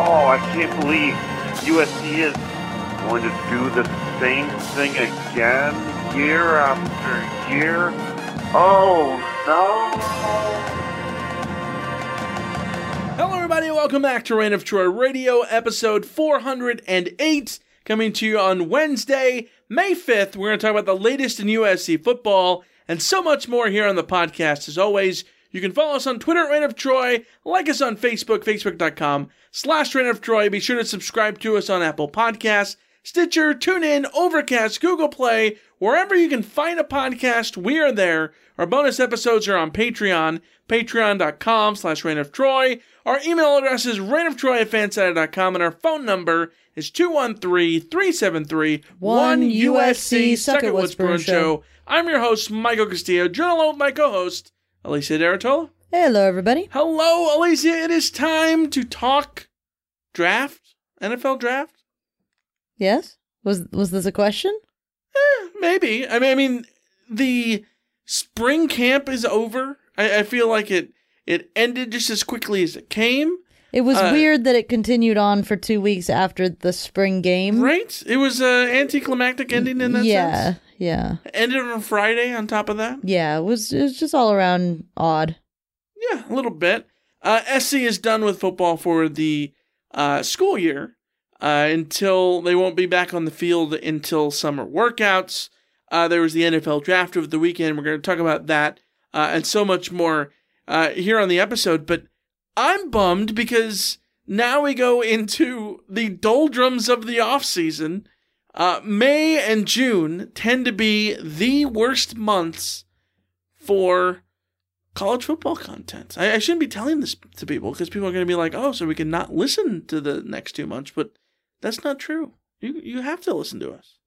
Oh, I can't believe USC is going to do the same thing again, year after year. Oh no! Hello, everybody. Welcome back to Reign of Troy Radio, episode 408, coming to you on Wednesday, May 5th. We're going to talk about the latest in USC football and so much more here on the podcast. As always, you can follow us on Twitter at Reign of Troy, like us on Facebook, facebook.com slash Reign of Troy. Be sure to subscribe to us on Apple Podcasts, Stitcher, TuneIn, Overcast, Google Play, wherever you can find a podcast, we are there. Our bonus episodes are on Patreon, patreon.com slash Reign of Troy. Our email address is reignoftroy at and our phone number is 213-373-1USC. Suck it, Woodsboro Show. I'm your host, Michael Castillo, journal with my co-host, Alicia de Artola. Hello, everybody. Hello, Alicia. It is time to talk draft, NFL draft. Yes? Was was this a question? Eh, maybe. I mean, I mean, the spring camp is over. I, I feel like it it ended just as quickly as it came. It was Uh, weird that it continued on for two weeks after the spring game. Right? It was an anticlimactic ending in that yeah, sense. yeah, yeah. Ended on Friday. On top of that, yeah. It was it was just all around odd. yeah, a little bit. Uh, SC is done with football for the uh, school year uh, until they won't be back on the field until summer workouts. Uh, there was the NFL draft over the weekend. We're going to talk about that uh, and so much more uh, here on the episode. But I'm bummed because now we go into the doldrums of the off season. Uh, May and June tend to be the worst months for college football content. I, I shouldn't be telling this to people because people are going to be like, "Oh, so we can not listen to the next two months," but that's not true. You you have to listen to us.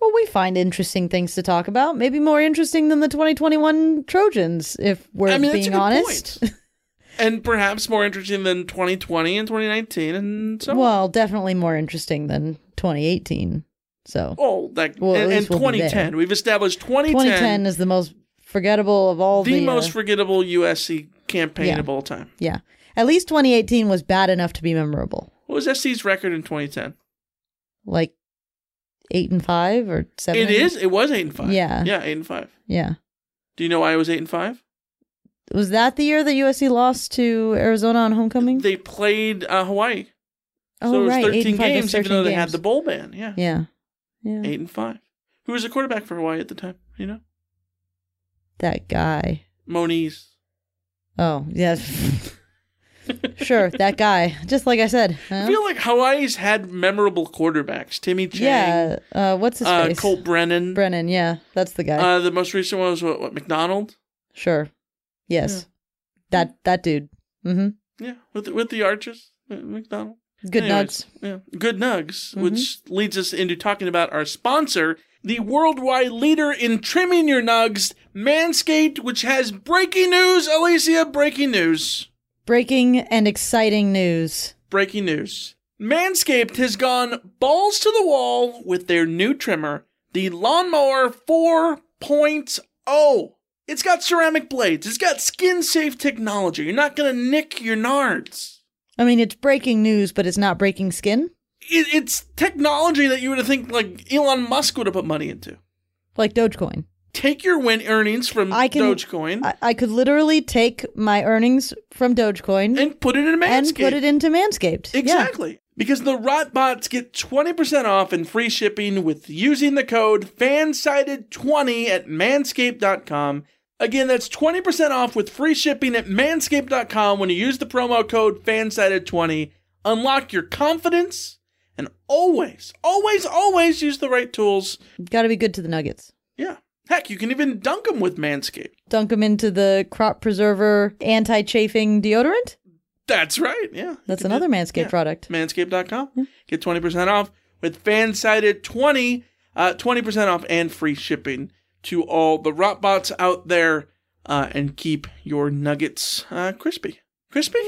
Well, we find interesting things to talk about. Maybe more interesting than the 2021 Trojans, if we're I mean, being honest. and perhaps more interesting than 2020 and 2019 and so on. well, definitely more interesting than 2018. So Oh, that Well, and, and we'll 2010. We've established 2010, 2010 is the most forgettable of all the, the, uh, most forgettable USC campaign yeah. of all time. yeah. At least 2018 was bad enough to be memorable. What was SC's record in 2010? Like eight and five or seven. It is. It was eight and five. Yeah. yeah, eight and five. Yeah. Do you know why it was eight and five? Was that the year that USC lost to Arizona on homecoming? They played uh, Hawaii. oh, so it was right. 13 eight and five, games, that's even though 13 they had the bowl ban. Yeah. Yeah. Yeah. Eight and five. Who was the quarterback for Hawaii at the time? You know? That guy. Moniz. Oh, yes. sure, that guy. Just like I said. I feel like Hawaii's had memorable quarterbacks. Timmy Chang. Yeah. Uh, what's his Uh, face? Colt Brennan. Brennan. Yeah, that's the guy. Uh, the most recent one was what, what McDonald? sure. Yes. That that dude. Mm-hmm. Yeah, with the, with the arches. uh, McDonald. Good Anyways, nugs. Yeah, good nugs, Mhm. which leads us into talking about our sponsor, the worldwide leader in trimming your nugs, Manscaped, which has breaking news. Alicia, breaking news. Breaking and exciting news. Breaking news. Manscaped has gone balls to the wall with their new trimmer, the Lawnmower 4.0. It's got ceramic blades. It's got skin safe technology. You're not going to nick your nards. I mean, it's breaking news, but it's not breaking skin. It, it's technology that you would think like Elon Musk would have put money into. Like Dogecoin. take your win earnings from I can- Dogecoin I, I could literally take my earnings from Dogecoin and put it in Manscaped. and put it into Manscaped. Yeah. Exactly. Because the Rotbots get 20% off and free shipping with using the code FANSIDED20 at manscaped.com. Again, that's 20% off with free shipping at manscaped.com when you use the promo code FANSIDED20. Unlock your confidence and always, always, always use the right tools. Got to be good to the nuggets. Yeah. Heck, you can even dunk them with Manscaped. Dunk them into the crop preserver anti chafing deodorant. That's right. Yeah. That's another Manscaped yeah. product. manscaped.com. Get 20% off with fansided 20, uh, 20% off and free shipping to all the Rotbots out there uh, and keep your nuggets uh, crispy. Crispy?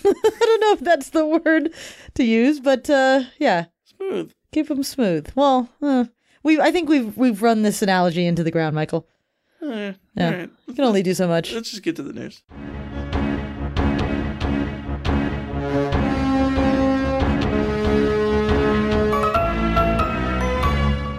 I don't know if that's the word to use, but uh, yeah, Smooth. keep them smooth. Well, uh, we I think we've we've run this analogy into the ground, Michael. Eh, Yeah. All right. You can only do so much. Let's just get to the news.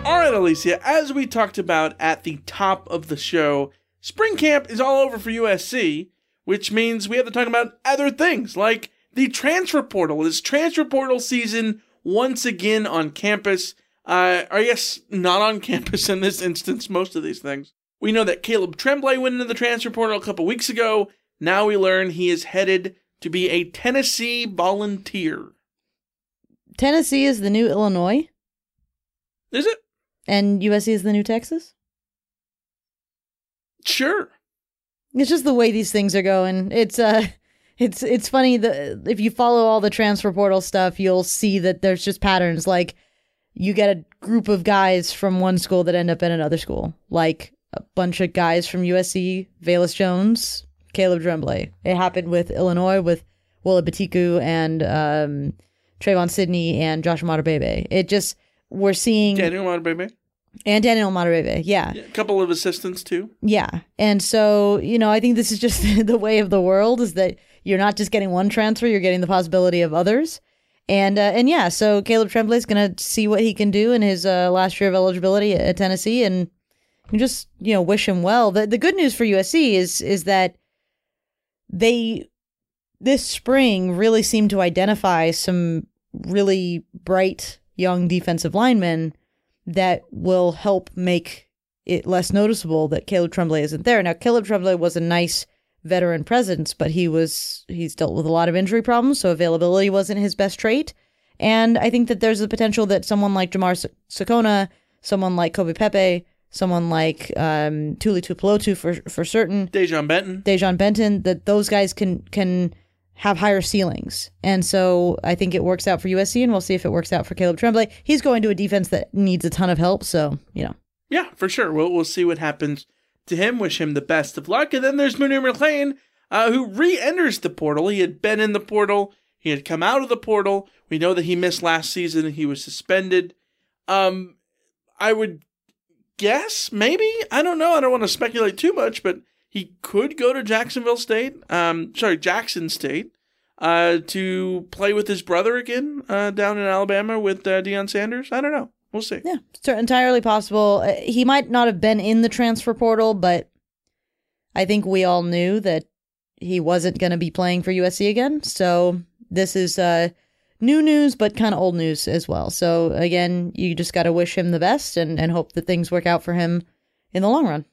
All right, Alicia, as we talked about at the top of the show, spring camp is all over for USC, which means we have to talk about other things like the transfer portal. It's transfer portal season once again on campus. Uh, I guess not on campus in this instance, most of these things. We know that Caleb Tremblay went into the transfer portal a couple weeks ago. Now we learn he is headed to be a Tennessee volunteer. Tennessee is the new Illinois, Is it? and USC is the new Texas. Sure. It's just the way these things are going. It's uh it's it's funny that if you follow all the transfer portal stuff, you'll see that there's just patterns like you get a group of guys from one school that end up in another school. Like a bunch of guys from USC, Velus Jones, Caleb Tremblay. It happened with Illinois with Willa Betiku and um Trevon Sidney and Josh Imatorbhebhe. It just we're seeing Daniel Montebaby. And Daniel Imatorbhebhe. Yeah. A couple of assistants too. Yeah. And so, you know, I think this is just the way of the world is that you're not just getting one transfer, you're getting the possibility of others. And uh, and yeah, so Caleb Tremblay is going to see what he can do in his uh, last year of eligibility at Tennessee and you just, you know, wish him well. The the good news for USC is is that they this spring really seemed to identify some really bright young defensive linemen that will help make it less noticeable that Caleb Tremblay isn't there. Now, Caleb Tremblay was a nice veteran presence, but he was he's dealt with a lot of injury problems, so availability wasn't his best trait. And I think that there's the potential that someone like Jamar Sekona, someone like Kobe Pepe, someone like um, Tuli Tuipulotu for for certain, Dejon Benton. Dejon Benton, that those guys can can have higher ceilings. And so I think it works out for USC, and we'll see if it works out for Caleb Tremblay. He's going to a defense that needs a ton of help, so you know. Yeah, for sure. We'll we'll see what happens to him. Wish him the best of luck. And then there's Munir McClain, uh, who re-enters the portal. He had been in the portal. He had come out of the portal. We know that he missed last season. He was suspended. Um, I would guess maybe I don't know. I don't want to speculate too much, but he could go to Jacksonville State. Um, sorry, Jackson State. Uh, to play with his brother again, uh, down in Alabama with uh, Deion Sanders. I don't know. We'll see. Yeah, it's entirely possible. Uh, He might not have been in the transfer portal, but I think we all knew that he wasn't going to be playing for USC again. So this is uh, new news, but kind of old news as well. So again, you just got to wish him the best and, and hope that things work out for him in the long run.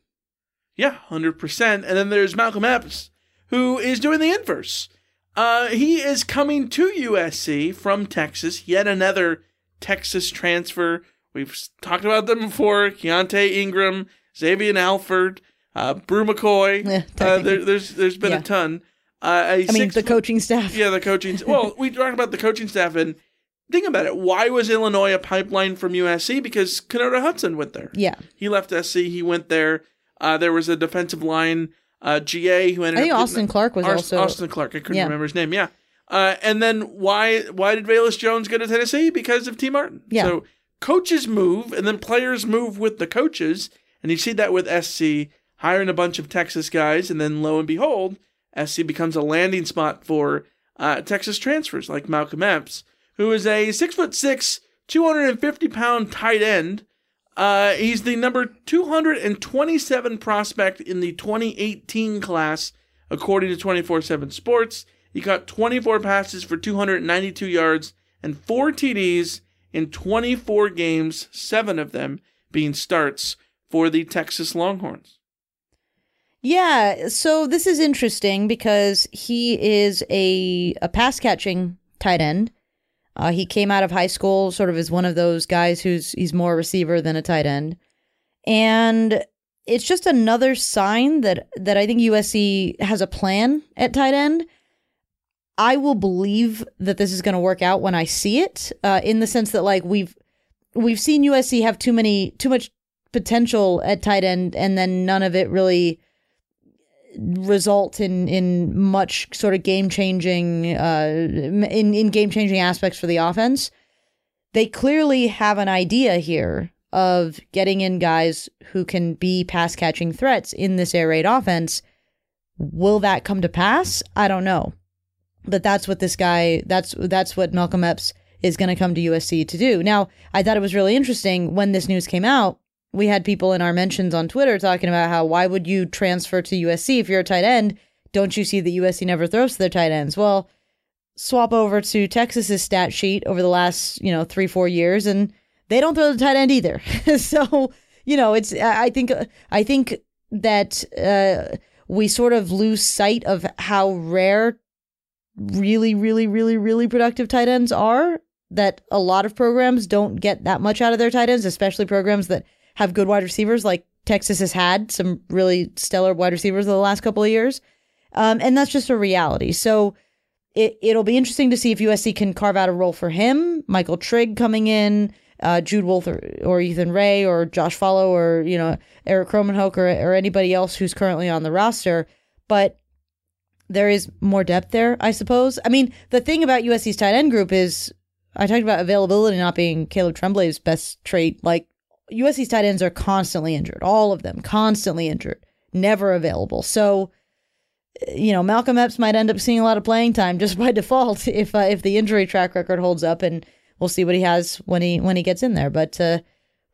Yeah, 100%. And then there's Malcolm Epps, who is doing the inverse. Uh, he is coming to USC from Texas, yet another Texas transfer. We've talked about them before Keaontay Ingram, Xavier Alford, uh, Bru McCoy. Yeah, uh, there, there's There's been Yeah. a ton. Uh, a I mean, the coaching staff. yeah, the coaching. Well, we talked about the coaching staff, and think about it. Why was Illinois a pipeline from USC? Because Kennard Hudson went there. Yeah. He left SC. He went there. Uh, there was a defensive line, uh, GA, who ended I think up. Austin Clark was Ars- also. Austin Clark. I couldn't Yeah. remember his name. Yeah. Uh, and then why why did Velus Jones go to Tennessee? Because of Tee Martin. Yeah. So coaches move, and then players move with the coaches, and you see that with SC hiring a bunch of Texas guys, and then lo and behold, SC becomes a landing spot for uh, Texas transfers like Malcolm Epps, who is a six foot six, two hundred and fifty pound tight end. Uh, he's the number 227 prospect in the 2018 class, according to 24 7 Sports. He caught 24 passes for 292 yards and four TDs in 24 games, seven of them being starts for the Texas Longhorns. Yeah, so this is interesting because he is a a pass catching tight end. Uh, he came out of high school sort of as one of those guys who's he's more a receiver than a tight end, and it's just another sign that that I think USC has a plan at tight end. I will believe that this is going to work out when I see it, uh, in the sense that like we've we've seen USC have too many too much potential at tight end, and then none of it really result in in much sort of game changing uh, in in game changing aspects for the offense. They clearly have an idea here of getting in guys who can be pass catching threats in this air raid offense. Will that come to pass? I don't know, but that's what this guy that's that's what Malcolm Epps is going to come to USC to do. Now, I thought it was really interesting when this news came out we had people in our mentions on Twitter talking about how why would you transfer to USC if you're a tight end? Don't you see that USC never throws to their tight ends? Well, swap over to Texas's stat sheet over the last, you know, three, four years, and they don't throw the tight end either. so, you know, it's I think I think that uh, we sort of lose sight of how rare really, really, really, really productive tight ends are. That a lot of programs don't get that much out of their tight ends, especially programs that have good wide receivers like Texas has had some really stellar wide receivers the last couple of years. Um, and that's just a reality. So it, it'll be interesting to see if USC can carve out a role for him. Michael Trigg coming in, uh, Jude Wolfe or, or, Ethan Rae or Josh Falo or, you know, Erik Krommenhoek or, or anybody else who's currently on the roster. But there is more depth there, I suppose. I mean, the thing about USC's tight end group is I talked about availability not being Caleb Tremblay's best trait. Like USC's tight ends are constantly injured, all of them constantly injured, never available. So, you know, Malcolm Epps might end up seeing a lot of playing time just by default if uh, if the injury track record holds up, and we'll see what he has when he when he gets in there. But uh,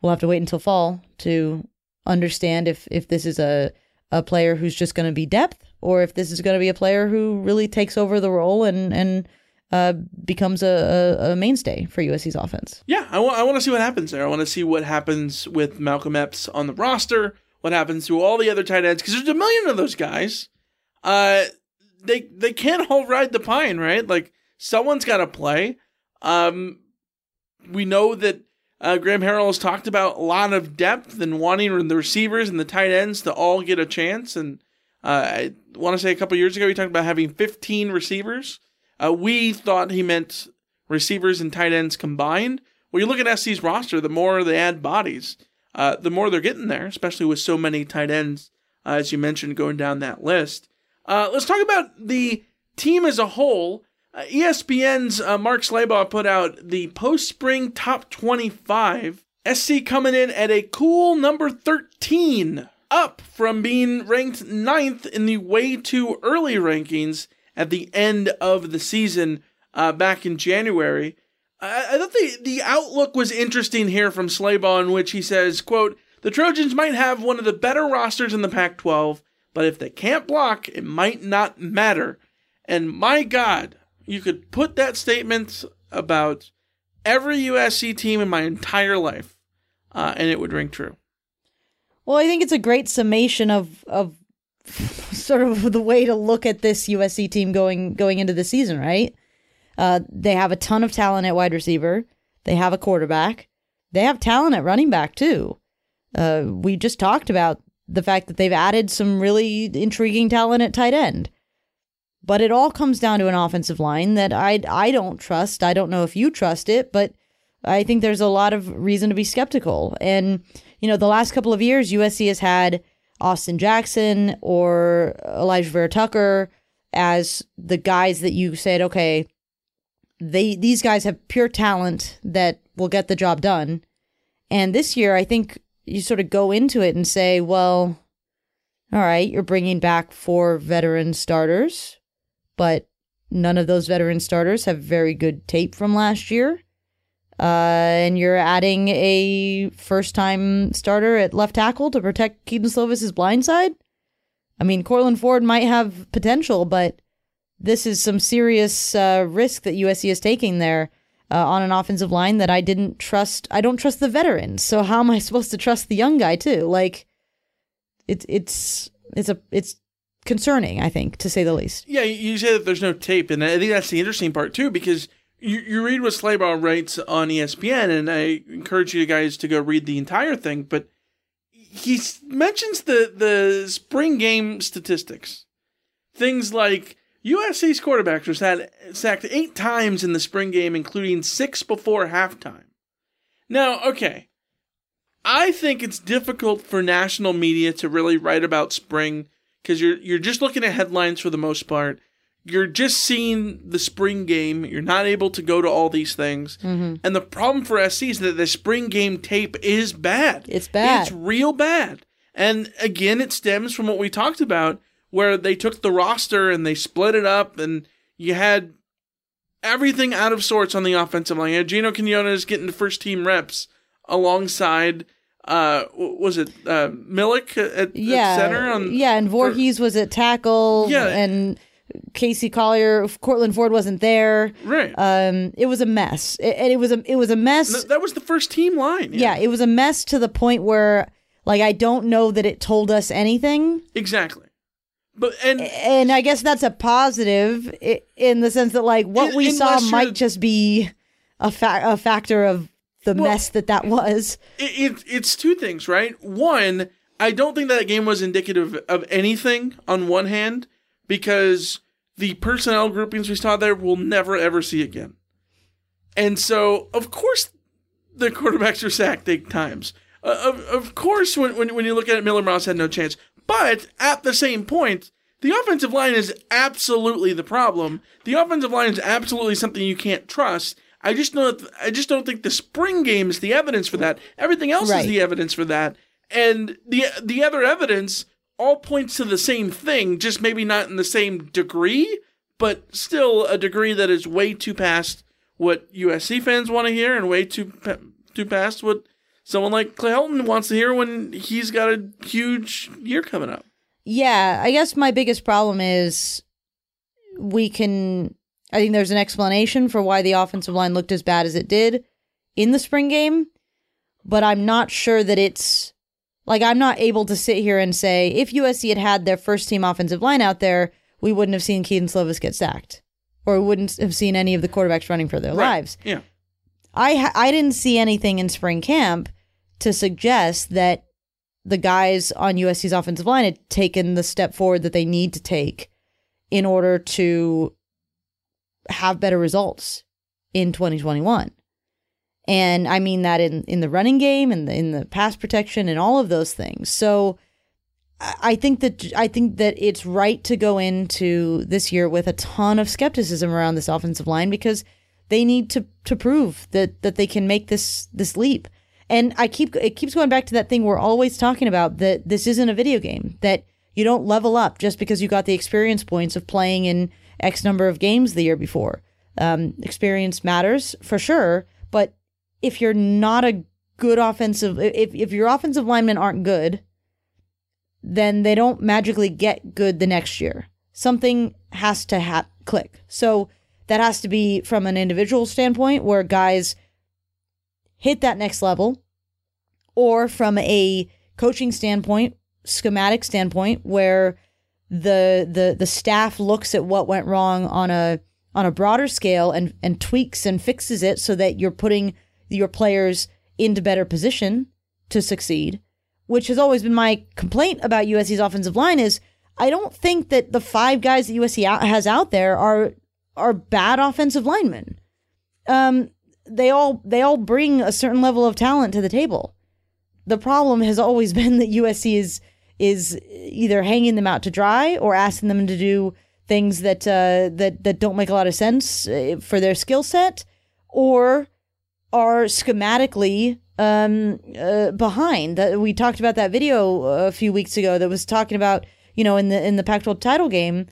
we'll have to wait until fall to understand if if this is a a player who's just going to be depth or if this is going to be a player who really takes over the role and and uh, becomes a, a, a, mainstay for USC's offense. Yeah, I, w- I want to see what happens there. I want to see what happens with Malcolm Epps on the roster, what happens to all the other tight ends, because there's a million of those guys. Uh, they they can't all ride the pine, right? Like someone's got to play. Um, we know that uh, Graham Harrell has talked about a lot of depth and wanting the receivers and the tight ends to all get a chance. And uh, I want to say a couple years ago, he talked about having 15 receivers. Uh, we thought he meant receivers and tight ends combined. Well, you look at SC's roster, the more they add bodies, uh, the more they're getting there, especially with so many tight ends, uh, as you mentioned, going down that list. Uh, let's talk about the team as a whole. Uh, ESPN's uh, Mark Schlabach put out the post spring top 25. SC coming in at a cool number 13, up from being ranked ninth in the way too early rankings at the end of the season uh, back in January. I, I thought the, the outlook was interesting here from Schlabach, in which he says, quote, the Trojans might have one of the better rosters in the Pac 12, but if they can't block, it might not matter. And my God, you could put that statement about every USC team in my entire life, uh, and it would ring true. Well, I think it's a great summation of of sort of the way to look at this USC team going going into the season, right? Uh, they have a ton of talent at wide receiver. They have a quarterback. They have talent at running back too. Uh, we just talked about the fact that they've added some really intriguing talent at tight end. But it all comes down to an offensive line that I I don't trust. I don't know if you trust it, but I think there's a lot of reason to be skeptical. And you know, the last couple of years USC has had Austin Jackson or Alijah Vera-Tucker as the guys that you said, okay, they these guys have pure talent that will get the job done. And this year, I think you sort of go into it and say, well, all right, you're bringing back four veteran starters, but none of those veteran starters have very good tape from last year. Uh, and you're adding a first time starter at left tackle to protect Kedon Slovis's blind side. I mean, Courtland Ford might have potential, but this is some serious uh, risk that USC is taking there uh, on an offensive line that I didn't trust. I don't trust the veterans, so how am I supposed to trust the young guy too? Like, it's it's it's a it's concerning, I think, to say the least. Yeah, you say that there's no tape, and I think that's the interesting part too, because you, you read what Schlabach writes on ESPN, and I encourage you guys to go read the entire thing. But he mentions the the spring game statistics, things like USC's quarterbacks were sacked eight times in the spring game, including six before halftime. Now, okay, I think it's difficult for national media to really write about spring because you're you're just looking at headlines for the most part. You're just seeing the spring game. You're not able to go to all these things. And the problem for SC is that the spring game tape is bad. It's bad. It's real bad. And again, it stems from what we talked about, where they took the roster and they split it up, and you had everything out of sorts on the offensive line. You had Gino Quinones getting the first team reps alongside, uh, was it uh, Milik at, at yeah, center? On, yeah, and for- was at tackle. Yeah. and Casey Collier, Courtland Ford wasn't there. right. Um, it was a mess, It- and it was a it was a mess. Th- that was the first team line. yeah, it was a mess to the point where, like, I don't know that it told us anything. exactly. But and and I guess that's a positive in the sense that like what we saw might just be a fa- a factor of the Well- mess that that was. it, it it's two things, right? One, I don't think that game was indicative of anything on one hand because the personnel groupings we saw there we'll never ever see again. And so, of course, the quarterbacks are sacked eight times. Uh, of, of course, when, when, when you look at it, Miller Moss had no chance. But at the same point, the offensive line is absolutely the problem. The offensive line is absolutely something you can't trust. I just know I just don't think the spring game is the evidence for that. Everything else Right. is the evidence for that. And the the other evidence all points to the same thing, just maybe not in the same degree, but still a degree that is way too past what USC fans want to hear and way too too past what someone like Clay Helton wants to hear when he's got a huge year coming up. Yeah, I guess my biggest problem is we can. I think there's an explanation for why the offensive line looked as bad as it did in the spring game, but I'm not sure that it's like I'm not able to sit here and say if USC had had their first team offensive line out there, we wouldn't have seen Kedon Slovis get sacked, or we wouldn't have seen any of the quarterbacks running for their lives. Yeah. I ha- I didn't see anything in spring camp to suggest that the guys on USC's offensive line had taken the step forward that they need to take in order to have better results in 2021. And I mean that in, in the running game and the, in the pass protection and all of those things. So I think that I think that it's right to go into this year with a ton of skepticism around this offensive line because they need to to prove that that they can make this this leap. And I keep it keeps going back to that thing we're always talking about that this isn't a video game that you don't level up just because you got the experience points of playing in X number of games the year before. Um, experience matters for sure, if you're not a good offensive, if if your offensive linemen aren't good, then they don't magically get good the next year. Something has to ha- click. So that has to be from an individual standpoint where guys hit that next level, or from a coaching standpoint, schematic standpoint, where the the the staff looks at what went wrong on a on a broader scale and and tweaks and fixes it so that you're putting your players into better position to succeed which has always been my complaint about USC's offensive line is I don't think that the five guys that USC has out there are are bad offensive linemen. Um, they all they all bring a certain level of talent to the table. The problem has always been that USC is is either hanging them out to dry or asking them to do things that uh, that that don't make a lot of sense uh, for their skill set, or are schematically um, uh, behind. That we talked about that video a few weeks ago that was talking about you know in the in the Pac-12 title game,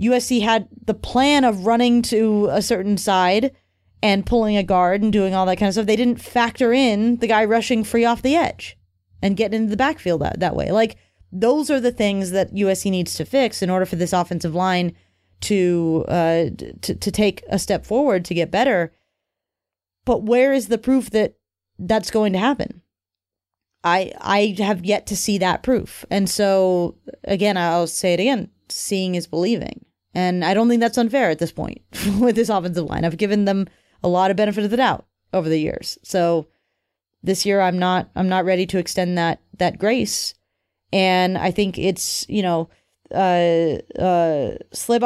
USC had the plan of running to a certain side, and pulling a guard and doing all that kind of stuff. They didn't factor in the guy rushing free off the edge and getting into the backfield that, that way. Like those are the things that USC needs to fix in order for this offensive line to uh, to to take a step forward to get better. But where is the proof that that's going to happen? I I have yet to see that proof. And so again, I'll say it again, seeing is believing. And I don't think that's unfair at this point with this offensive line. I've given them a lot of benefit of the doubt over the years. So this year I'm not I'm not ready to extend that that grace. And I think it's, you know, uh uh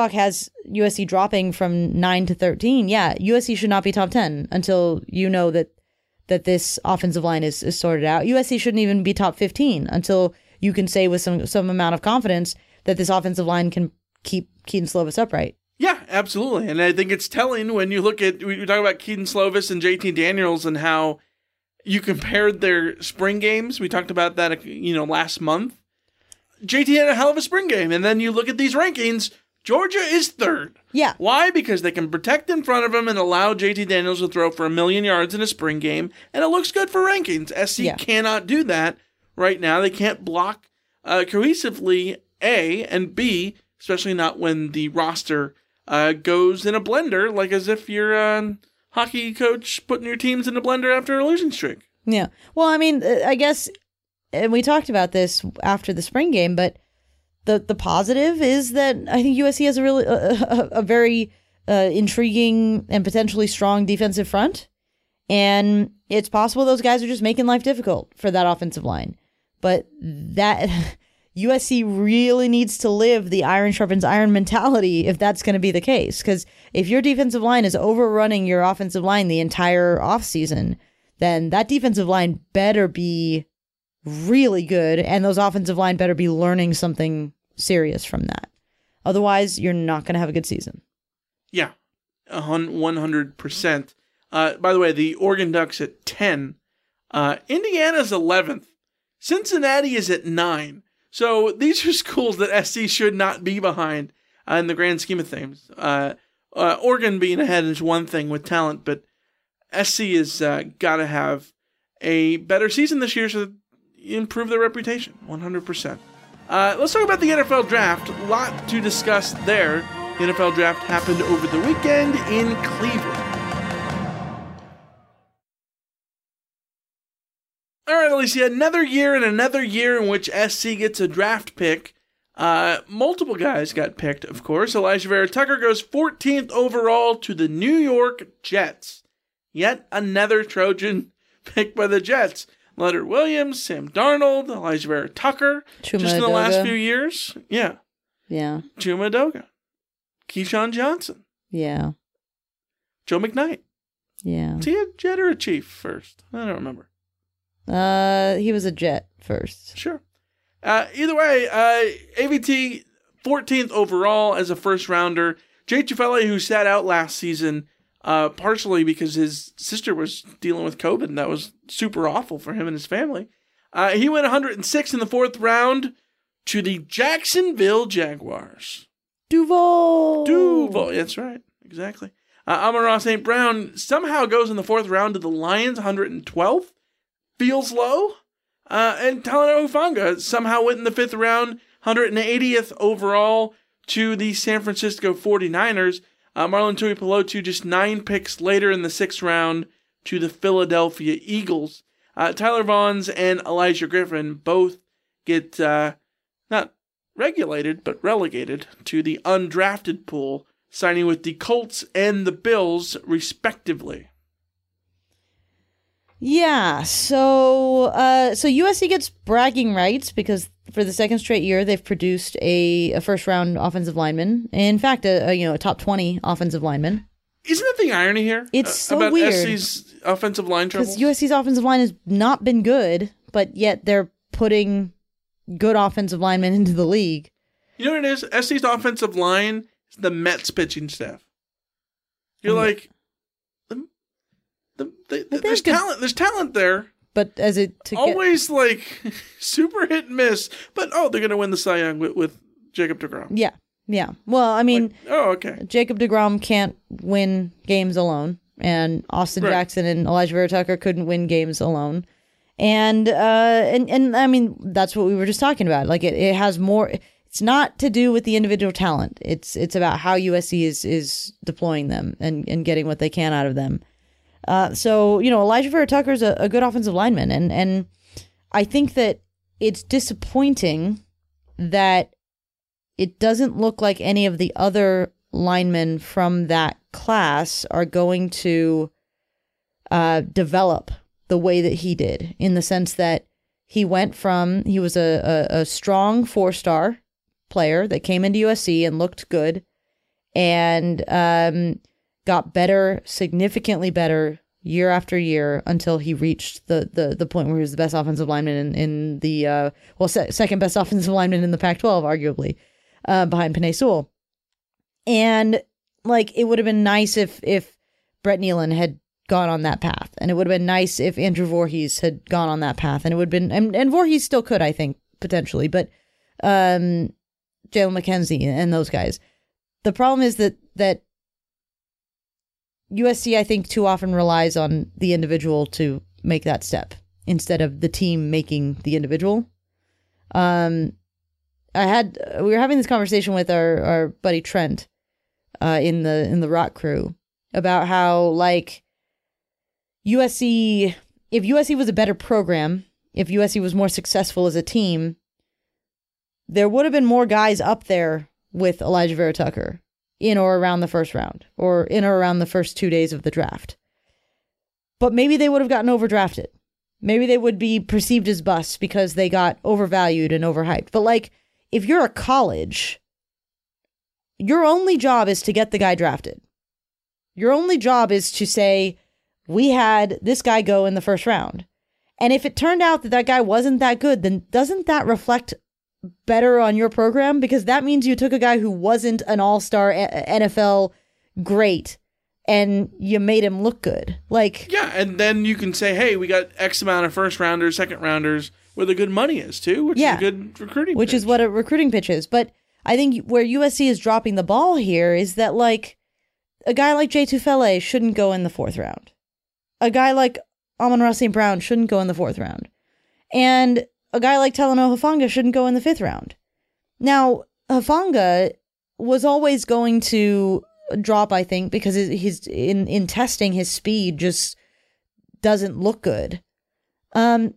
has USC dropping from 9 to 13. Yeah, USC should not be top 10 until you know that that this offensive line is, is sorted out. USC shouldn't even be top 15 until you can say with some some amount of confidence that this offensive line can keep Kedon Slovis upright. Yeah, absolutely. And I think it's telling when you look at, we talk about Kedon Slovis and JT Daniels and how you compared their spring games. We talked about that, you know, last month. JT had a hell of a spring game. And then you look at these rankings, Georgia is third. Yeah. Why? Because they can protect in front of him and allow JT Daniels to throw for a million yards in a spring game. And it looks good for rankings. SC Yeah. cannot do that right now. They can't block uh, cohesively, A, and B, especially not when the roster uh, goes in a blender, like as if you're a hockey coach putting your teams in a blender after a losing streak. Yeah. Well, I mean, uh, I guess, and we talked about this after the spring game, but the the positive is that I think USC has a really a, a, very uh, intriguing and potentially strong defensive front, and it's possible those guys are just making life difficult for that offensive line. But that USC really needs to live the iron sharpens iron mentality if that's going to be the case. Because if your defensive line is overrunning your offensive line the entire offseason, then that defensive line better be really good, and those offensive line better be learning something serious from that. Otherwise, you're not going to have a good season. Yeah, 100%. Uh, by the way, the Oregon Ducks at 10. Uh, Indiana's 11th. Cincinnati is at 9. So these are schools that SC should not be behind uh, in the grand scheme of things. Uh, uh, Oregon being ahead is one thing with talent, but SC has uh, got to have a better season this year so improve their reputation 100%. Uh, let's talk about the NFL draft. A lot to discuss there. The NFL draft happened over the weekend in Cleveland. All right, Alicia, another year and another year in which SC gets a draft pick. Uh, multiple guys got picked, of course. Alijah Vera Tucker goes 14th overall to the New York Jets. Yet another Trojan picked by the Jets. Leonard Williams, Sam Darnold, Alijah Vera Tucker. Chuma just in the last few years. Yeah. Yeah. Chuma Edoga. Keyshawn Johnson. Yeah. Joe McKnight. Yeah. Is he a Jet or a Chief first? I don't remember. Uh, he was a Jet first. Sure. Uh, either way, uh, AVT 14th overall as a first rounder. Jay Tufele, who sat out last season, uh, partially because his sister was dealing with COVID, and that was super awful for him and his family. Uh, he went 106 in the fourth round to the Jacksonville Jaguars. Duval. Duval, that's right, exactly. Uh, Amon St. Brown somehow goes in the fourth round to the Lions, 112th. Feels low. Uh, and Talanoa Hufanga somehow went in the fifth round, 180th overall to the San Francisco 49ers. Uh, Marlon Tuipulotu just nine picks later in the sixth round to the Philadelphia Eagles. Uh, Tyler Vaughns and Elijah Griffin both get uh, not regulated, but relegated to the undrafted pool, signing with the Colts and the Bills, respectively. Yeah. So, uh, so USC gets bragging rights because for the second straight year they've produced a, a first round offensive lineman. In fact, a, a you know a top twenty offensive lineman. Isn't that the irony here? It's uh, so about weird. SC's offensive line. Because USC's offensive line has not been good, but yet they're putting good offensive linemen into the league. You know what it is? SC's offensive line is the Mets pitching staff. You're Mm. like, the, the, the, there's good. talent. There's talent there. But as it to get, Always like super hit and miss. But oh, they're gonna win the Cy Young with, with Jacob Degrom. yeah, yeah. Well, I mean, Like, oh, okay. Jacob Degrom can't win games alone, and Austin Right. Jackson and Alijah Vera Tucker couldn't win games alone. And uh and and I mean that's what we were just talking about. Like it, it has more it's not to do with the individual talent. It's it's about how USC is is deploying them and, and getting what they can out of them. Uh, so you know Alijah Vera Tucker is a, a good offensive lineman, and and I think that it's disappointing that it doesn't look like any of the other linemen from that class are going to uh, develop the way that he did, in the sense that he went from he was a, a, a strong four star player that came into USC and looked good, and um, got better, significantly better year after year until he reached the the, the point where he was the best offensive lineman in, in the uh, well se- second best offensive lineman in the Pac-12, arguably, uh, behind Penei Sewell. And like it would have been nice if if Brett Neilon had gone on that path, and it would have been nice if Andrew Voorhees had gone on that path, and it would have been and, and Voorhees still could, I think, potentially, but um, Jalen McKenzie and those guys. The problem is that that USC, I think, too often relies on the individual to make that step instead of the team making the individual. Um, I had we were having this conversation with our our buddy Trent, uh, in the in the Rock Crew about how like USC, if USC was a better program, if USC was more successful as a team, there would have been more guys up there with Alijah Vera Tucker in or around the first round or in or around the first two days of the draft. But maybe they would have gotten overdrafted. Maybe they would be perceived as busts because they got overvalued and overhyped. But like, if you're a college, your only job is to get the guy drafted. Your only job is to say, we had this guy go in the first round. And if it turned out that that guy wasn't that good, then doesn't that reflect better on your program? Because that means you took a guy who wasn't an all star NFL great and you made him look good. Like, Yeah, and then you can say, hey, we got X amount of first rounders, second rounders, where the good money is too, which Yeah. is a good recruiting. which is what a recruiting pitch is. But I think where USC is dropping the ball here is that like a guy like Jay Tufele shouldn't go in the fourth round. A guy like Amon-Ra St. Brown shouldn't go in the fourth round. And a guy like Talanoa Hufanga shouldn't go in the fifth round. Now, Hufanga was always going to drop, I think, because he's in, in testing, his speed just doesn't look good. Um,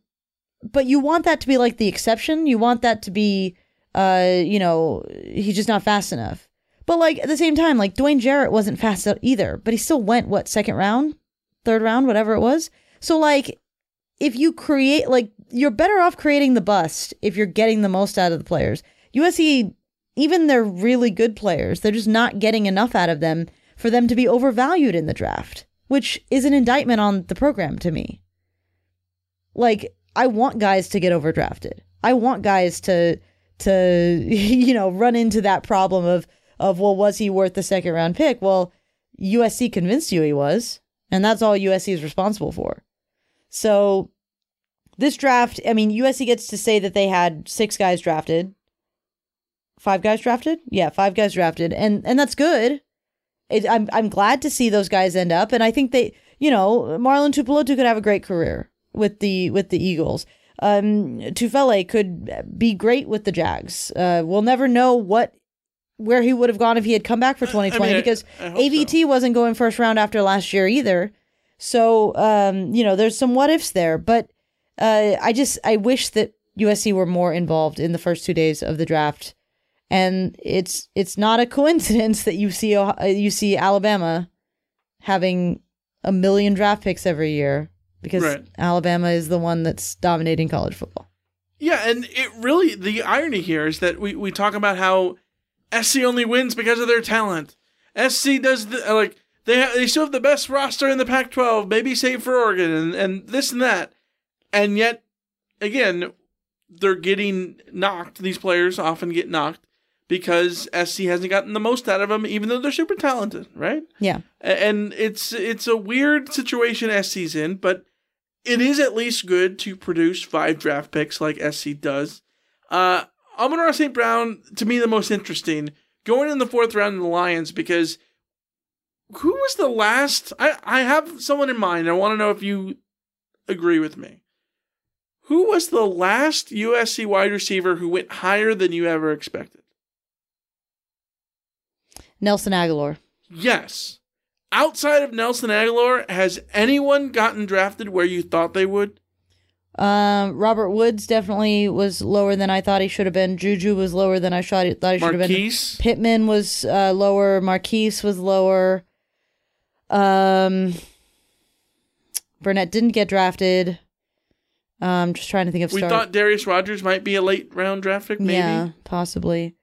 but you want that to be like the exception. You want that to be, uh, you know, he's just not fast enough. But like at the same time, like Dwayne Jarrett wasn't fast either, but he still went what second round, third round, whatever it was. So like, if you create like you're better off creating the bust if you're getting the most out of the players. USC, even they're really good players, they're just not getting enough out of them for them to be overvalued in the draft, which is an indictment on the program to me like I want guys to get overdrafted. I want guys to to you know run into that problem of of well was he worth the second round pick? Well, USC convinced you he was, and that's all USC is responsible for. So this draft, I mean, USC gets to say that they had six guys drafted. Five guys drafted? Yeah, five guys drafted. And and that's good. It, I'm I'm glad to see those guys end up and I think they, you know, Marlon Tuipulotu could have a great career with the with the Eagles. Um, Tufele could be great with the Jags. Uh, we'll never know what where he would have gone if he had come back for 2020 I- because I so. AVT wasn't going first round after last year either. So um, you know, there's some what ifs there, but uh, I just I wish that USC were more involved in the first two days of the draft. And it's it's not a coincidence that you see you see Alabama having a million draft picks every year because Right. Alabama is the one that's dominating college football. Yeah, and it really the irony here is that we, we talk about how SC only wins because of their talent. SC does the, uh, like they ha- they still have the best roster in the Pac-12, maybe save for Oregon and, and this and that, and yet again they're getting knocked. These players often get knocked because SC hasn't gotten the most out of them, even though they're super talented, right? Yeah. And it's it's a weird situation SC's in, but it is at least good to produce five draft picks like SC does. Uh, Amon St. Brown, to me, the most interesting, going in the fourth round in the Lions because who was the last? I I have someone in mind. I want to know if you agree with me. Who was the last USC wide receiver who went higher than you ever expected? Nelson Agholor. Yes. Outside of Nelson Agholor, has anyone gotten drafted where you thought they would? Um, Robert Woods definitely was lower than I thought he should have been. Juju was lower than I thought he, thought he should have been. Marquise? Pittman was uh, lower. Marquise was lower. Um, Burnett didn't get drafted. Um, just trying to think of We star- thought Darius Rogers might be a late round draft pick, maybe. Yeah, possibly.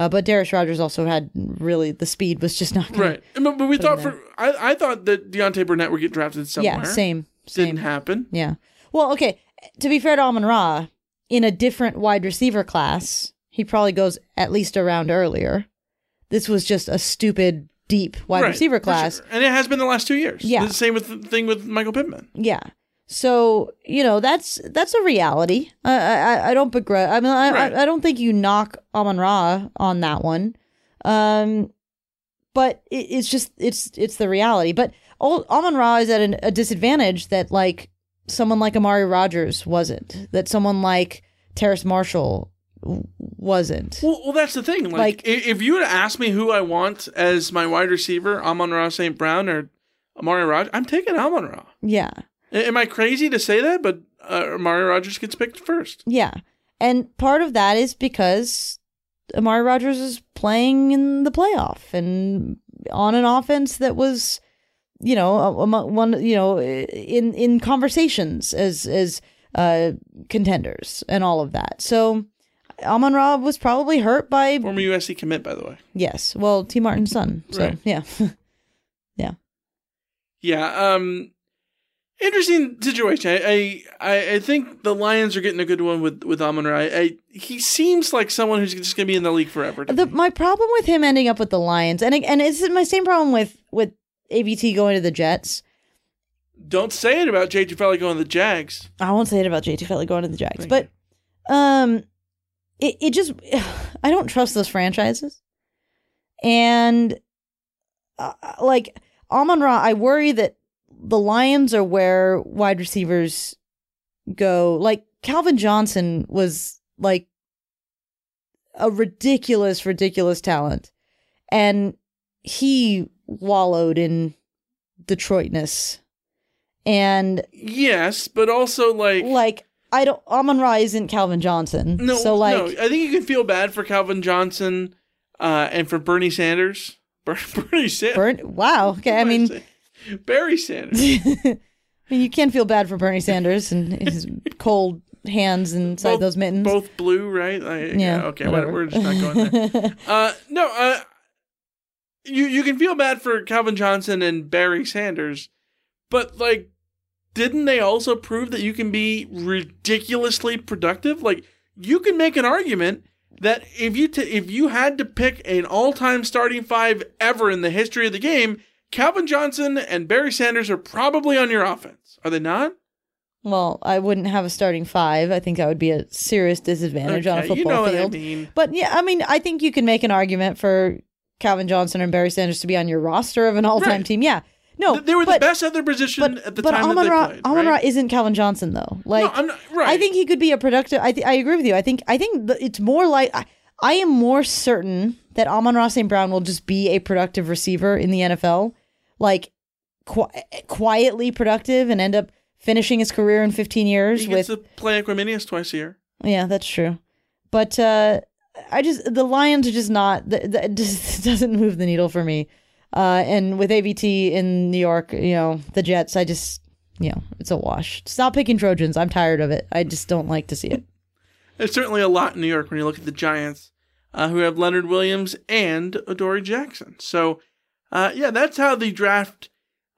Uh, but Darius Rogers also had really the speed was just not Right. But, but we thought for I, I thought that Deontay Burnett would get drafted somewhere. Yeah, same, same. Didn't happen. Yeah. Well, okay. To be fair to Amon Ra, in a different wide receiver class, he probably goes at least a round earlier. This was just a stupid deep wide Right, receiver class. sure. And it has been the last two years. Yeah. The same with the thing with Michael Pittman. Yeah. So you know that's that's a reality. I I, I don't begrudge. I mean, I, Right. I I don't think you knock Amon Ra on that one. Um, but it, it's just it's it's the reality. But old Amon Ra is at an, a disadvantage that like someone like Amari Rogers wasn't. That someone like Terrace Marshall wasn't. Well, well, that's the thing. Like, Like- if you would ask me who I want as my wide receiver, Amon Ra St. Brown or Amari Rogers, I'm taking Amon Ra. Yeah. Am I crazy to say that? But uh, Amari Rogers gets picked first. Yeah. And part of that is because Amari Rogers is playing in the playoff and on an offense that was, you know, among one, you know, in in conversations as as uh contenders and all of that. So Amon Ra was probably hurt by Former USC commit, by the way. yes, well, Tee Martin's son. So Right. yeah. Yeah. Um. Interesting situation. I, I I think the Lions are getting a good one with with Amon Ra. I, I he seems like someone who's just going to be in the league forever. the my problem with him ending up with the Lions and and it's my same problem with with AVT going to the Jets. Don't say it about Jay Tufele going to the Jags. I won't say it about Jay Tufele going to the Jags, but um, it it just I don't trust those franchises, and uh, like Amon Ra, I worry that the Lions are where wide receivers go. Like Calvin Johnson was like a ridiculous, ridiculous talent, and he wallowed in Detroitness. And Yes, but also like like I don't Amon Ra isn't Calvin Johnson. no, so like no. I think you can feel bad for Calvin Johnson, uh, and for Bernie Sanders. Ber- Bernie Sanders. Burn wow. Okay, I mean Barry Sanders. I mean you can feel bad for Bernie Sanders and his cold hands inside Both- those mittens. Both blue, right? Yeah, Yeah, Okay. whatever. We're, we're just not going there. uh, no. Uh, you you can feel bad for Calvin Johnson and Barry Sanders, but like, didn't they also prove that you can be ridiculously productive? Like, you can make an argument that if you t- if you had to pick an all time starting five ever in the history of the game, Calvin Johnson and Barry Sanders are probably on your offense. Are they not? Well, I wouldn't have a starting five. I think that would be a serious disadvantage on a football you know field. I mean. But yeah, I mean, I think you can make an argument for Calvin Johnson and Barry Sanders to be on your roster of an all-time Right. team. Yeah, no, they were but, the best at their position But at the but time Amon that they Ra, played. Amon Ra isn't Calvin Johnson though. Like, I'm not- right. I think he could be a productive. I th- I agree with you. I think I think it's more like I, I am more certain that Amon-Ra St. Brown will just be a productive receiver in the NFL, like qui- quietly productive, and end up finishing his career in 15 years He with gets to play Equanimeous twice a year. yeah, that's true. But uh, I just the Lions are just not. That that just doesn't move the needle for me. Uh, and with AVT in New York, you know the Jets. I just you know it's a wash. Stop picking Trojans. I'm tired of it. I just don't like to see it. There's certainly a lot in New York when you look at the Giants, uh, who have Leonard Williams and Adoree Jackson. So, uh, yeah, that's how the draft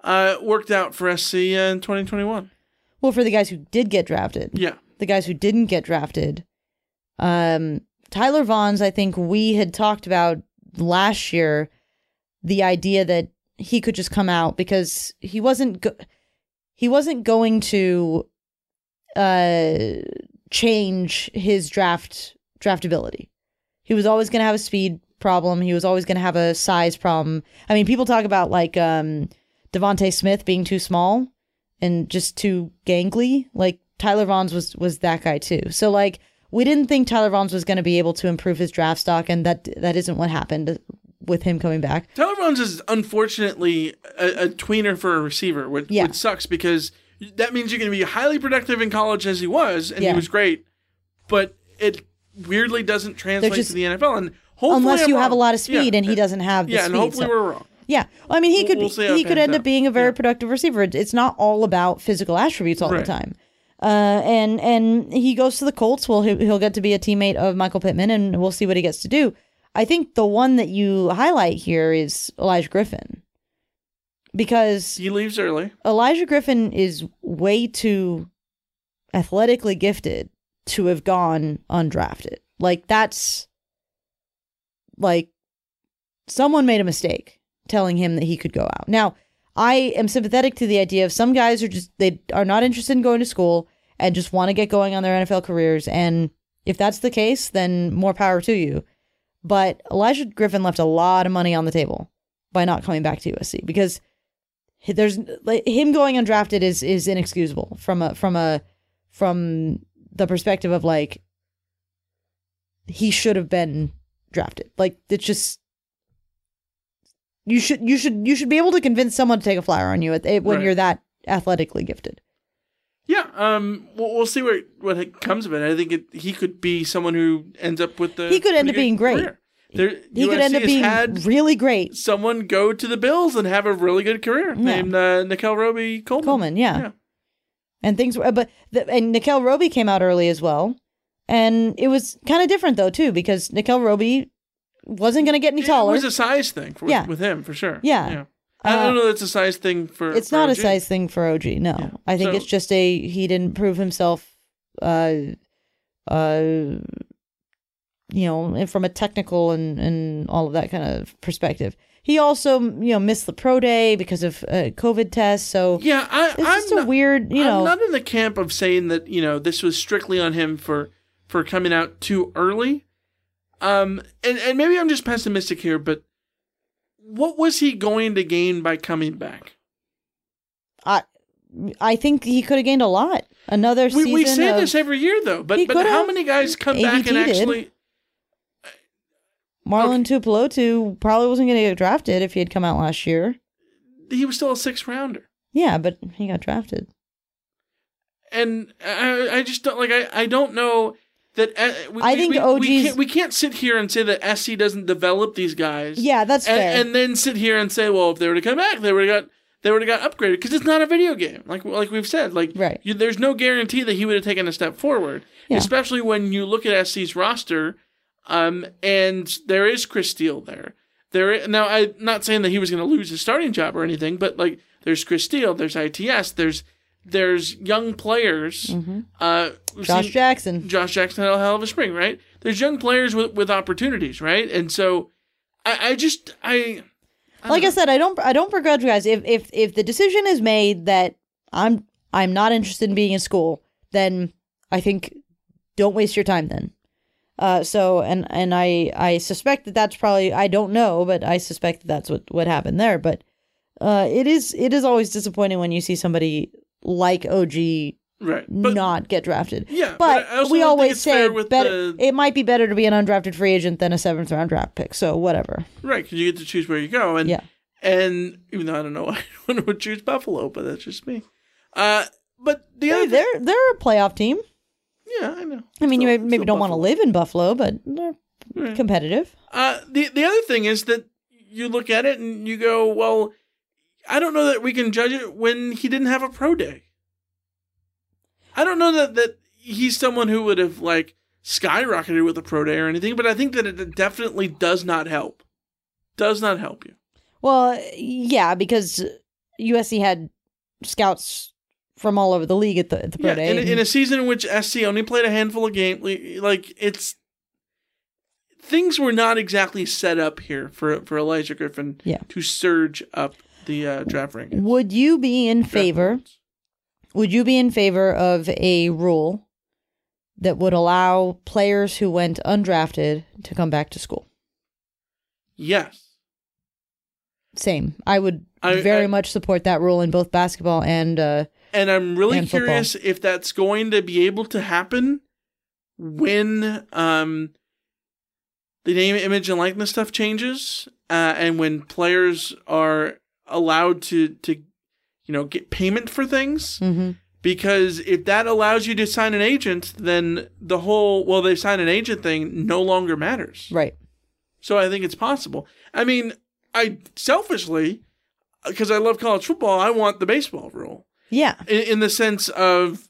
uh, worked out for SC in 2021. Well, for the guys who did get drafted, Yeah. the guys who didn't get drafted, um, Tyler Vaughns. I think we had talked about last year the idea that he could just come out because he wasn't go- he wasn't going to uh change his draft draftability. He was always going to have a speed problem. He was always going to have a size problem. I mean, people talk about like um, DeVonta Smith being too small and just too gangly. Like Tyler Vaughns was was that guy too. So like we didn't think Tyler Vaughns was going to be able to improve his draft stock, and that that isn't what happened with him coming back. Tyler is unfortunately a, a tweener for a receiver, which, Yeah. which sucks because that means you're going to be highly productive in college as he was, and Yeah. he was great, but it weirdly doesn't translate just- to the NFL. And hopefully Unless I'm you have a lot of speed, Yeah. and he doesn't have the yeah, speed. and hopefully so- we're wrong. Yeah, Well, I mean, he We'll- could we'll be, see how he could end up being a very productive receiver. It's not all about physical attributes all Right. the time. Uh, and and he goes to the Colts. Well, he'll, he'll get to be a teammate of Michael Pittman, and we'll see what he gets to do. I think the one that you highlight here is Olaijah Griffin, because He leaves early. Olaijah Griffin is way too athletically gifted to have gone undrafted. Like that's like someone made a mistake telling him that he could go out. Now, I am sympathetic to the idea of some guys are just they are not interested in going to school and just want to get going on their NFL careers and if that's the case, then more power to you. But Olaijah Griffin left a lot of money on the table by not coming back to USC because there's like him going undrafted is is inexcusable from a from a from the perspective of like he should have been drafted. Like it's just you should you should you should be able to convince someone to take a flyer on you at, when Right. you're that athletically gifted. Yeah, um, we'll, we'll see what what comes of it. I think it, he could be someone who ends up with the. He could end up being great. career. There, He could end up being had really great. someone go to the Bills and have a really good career named uh, Nickell Robey Coleman. Coleman, yeah. Yeah. And things were, but the, and Nickell Robey came out early as well, and it was kind of different though too because Nickell Robey wasn't going to get any It taller. was a size thing for, Yeah. with him for sure. Yeah. I Uh, don't know. It's a size thing for. it's for not a size thing for OG. No, Yeah. I think So- it's just a he didn't prove himself. Uh, uh, you know, from a technical and and all of that kind of perspective. He also, you know, missed the pro day because of uh, COVID tests. So Yeah, I, it's I'm just a weird, you know. I'm not in the camp of saying that you know this was strictly on him for for coming out too early. Um, and and maybe I'm just pessimistic here, but what was he going to gain by coming back? I I think he could have gained a lot. Another We, season. we say of this every year though, but but how many guys come back and did. actually? Uh, Marlon Tuipulotu probably wasn't going to get drafted if he had come out last year. He was still a sixth rounder. Yeah, but he got drafted. and I, I just don't like I, I don't know that uh, we, I think we, we OG's can't, we can't sit here and say that SC doesn't develop these guys Yeah, that's and, fair. and then sit here and say well if they were to come back they would have got they would have got upgraded because it's not a video game like like we've said like Right. you, there's no guarantee that he would have taken a step forward Yeah. especially when you look at SC's roster um and there is Chris Steele there there now I'm not saying that he was going to lose his starting job or anything but like there's Chris Steele there's ITS there's there's young players uh Mm-hmm. Josh seen- Jackson. Josh Jackson had a hell of a spring, right? There's young players with, with opportunities, right? And so I, I just I, I Like I said, I don't I don't begrudge you guys. If if if the decision is made that I'm I'm not interested in being in school, then I think don't waste your time then. Uh, so and and I I suspect that that's probably I don't know, but I suspect that that's what what happened there. But uh, it is it is always disappointing when you see somebody like OG right, but not get drafted. yeah, But, also we always say better. the, It might be better to be an undrafted free agent than a seventh round draft pick. So whatever. right because you get to choose where you go, and Yeah. and even though I don't know why anyone would choose Buffalo, but that's just me. Uh, but the Hey, other they're they're a playoff team. yeah, I know. I mean, you may, maybe don't want to live in Buffalo, but they're Right. competitive. Uh, the the other thing is that you look at it and you go, well, I don't know that we can judge it when he didn't have a pro day. I don't know that that he's someone who would have like skyrocketed with a pro day or anything, but I think that it definitely does not help. Does not help you. Well, yeah, because USC had scouts from all over the league at the, at the pro Yeah, day. in, and- in a season in which SC only played a handful of games, like it's things were not exactly set up here for for Olaijah Griffin Yeah. to surge up the uh, draft rankings. would you be in favor? Would you be in favor of a rule that would allow players who went undrafted to come back to school? Yes. Same. I would I- very I- much support that rule in both basketball and uh, And I'm really And football. curious if that's going to be able to happen when um, the name, image, and likeness stuff changes, uh, and when players are allowed to to you know get payment for things. mhm. Because if that allows you to sign an agent, then the whole well they sign an agent thing no longer matters. right. So I think it's possible. I mean, I selfishly, because I love college football, I want the baseball rule Yeah. in, in the sense of,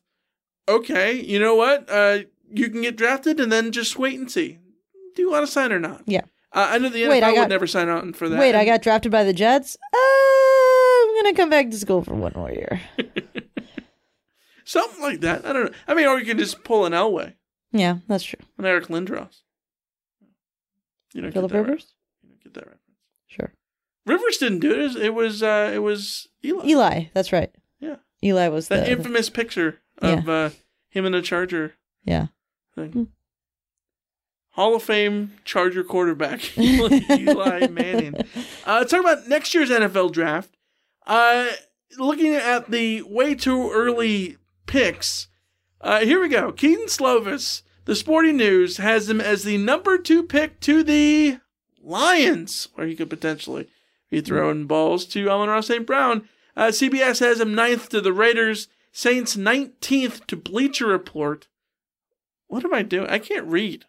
okay, you know what? Uh, you can get drafted and then just wait and see. Do you want to sign or not? Yeah. Uh, I know the NFL Wait, I got- would never sign on for that. Wait, I got drafted by the Jets. Uh, I'm gonna come back to school for one more year. something like that. I don't know. I mean, or you can just pull an Elway, yeah, that's true. an Eric Lindros. You don't Philip get that right. Rivers. You don't get that right. Sure. Rivers didn't do it. It was it was, uh, it was Eli. Eli. That's right. Yeah. Eli was That the infamous picture of uh, him in a Charger yeah. thing. Hall of Fame Charger quarterback Eli Manning. Uh, let's talk about next year's NFL draft. Uh, looking at the way too early picks, uh, here we go. Kedon Slovis, the Sporting News, has him as the number two pick to the Lions, where he could potentially be throwing balls to Amon-Ra St. Brown. Uh, CBS has him ninth to the Raiders, Saints 19th to Bleacher Report. What am I doing? I can't read.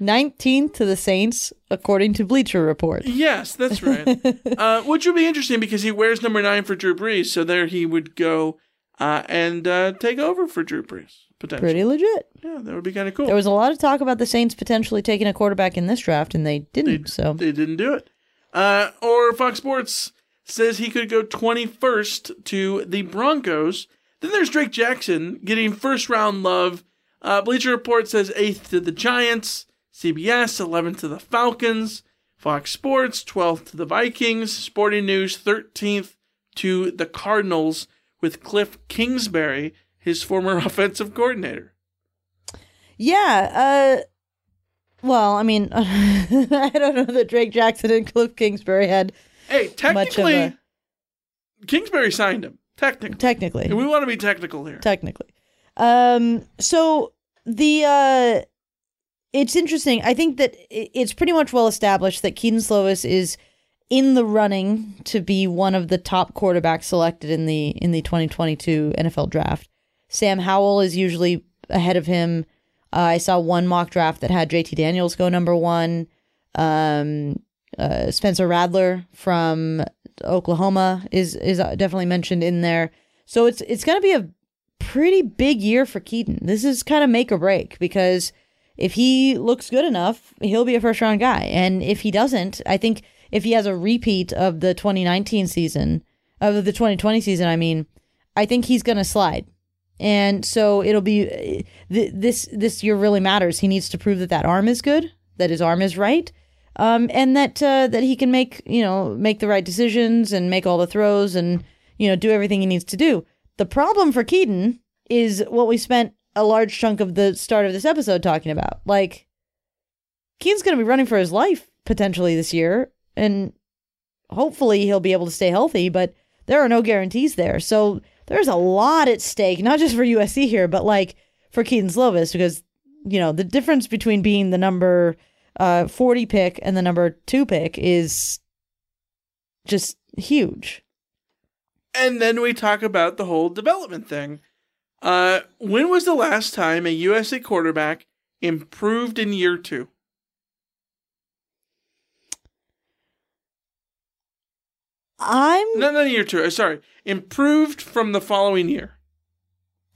19th to the Saints, according to Bleacher Report. Yes, that's right. uh, which would be interesting because he wears number nine for Drew Brees, so there he would go uh, and uh, take over for Drew Brees potentially. Pretty legit. Yeah, that would be kind of cool. There was a lot of talk about the Saints potentially taking a quarterback in this draft, and they didn't. they, so they didn't do it. Uh, or Fox Sports says he could go 21st to the Broncos. Then there's Drake Jackson getting first round love. Uh, Bleacher Report says eighth to the Giants. CBS 11th to the Falcons. Fox Sports 12th to the Vikings. Sporting News 13th to the Cardinals with Cliff Kingsbury, his former offensive coordinator. yeah. Uh, well, I mean, I don't know that Drake Jackson and Cliff Kingsbury had Hey, Much of technically, a- Kingsbury signed him. Technically. technically. And we want to be technical here. technically. Um, so the uh, it's interesting. I think that it's pretty much well established that Kedon Slovis is in the running to be one of the top quarterbacks selected in the in the 2022 NFL draft. Sam Howell is usually ahead of him. Uh, I saw one mock draft that had JT Daniels go number one. Um, uh, Spencer Rattler from Oklahoma is is definitely mentioned in there. So it's it's going to be a pretty big year for Kedon. This is kind of make or break because if he looks good enough, he'll be a first round guy. And if he doesn't, I think if he has a repeat of the 2019 season, of the 2020 season, I mean, I think he's going to slide. And so it'll be this this year really matters. He needs to prove that that arm is good, that his arm is right, um, and that uh, that he can make you know make the right decisions and make all the throws and you know do everything he needs to do. The problem for Kedon is what we spent a large chunk of the start of this episode talking about. Like Kedon's going to be running for his life potentially this year, and hopefully he'll be able to stay healthy. But there are no guarantees there, so there's a lot at stake, not just for USC here, but like for Kedon Slovis, because you know the difference between being the number uh, 40 pick and the number two pick is just huge. And then we talk about the whole development thing. Uh, when was the last time a USA quarterback improved in year two? I'm No, not year two. uh, Sorry, improved from the following year.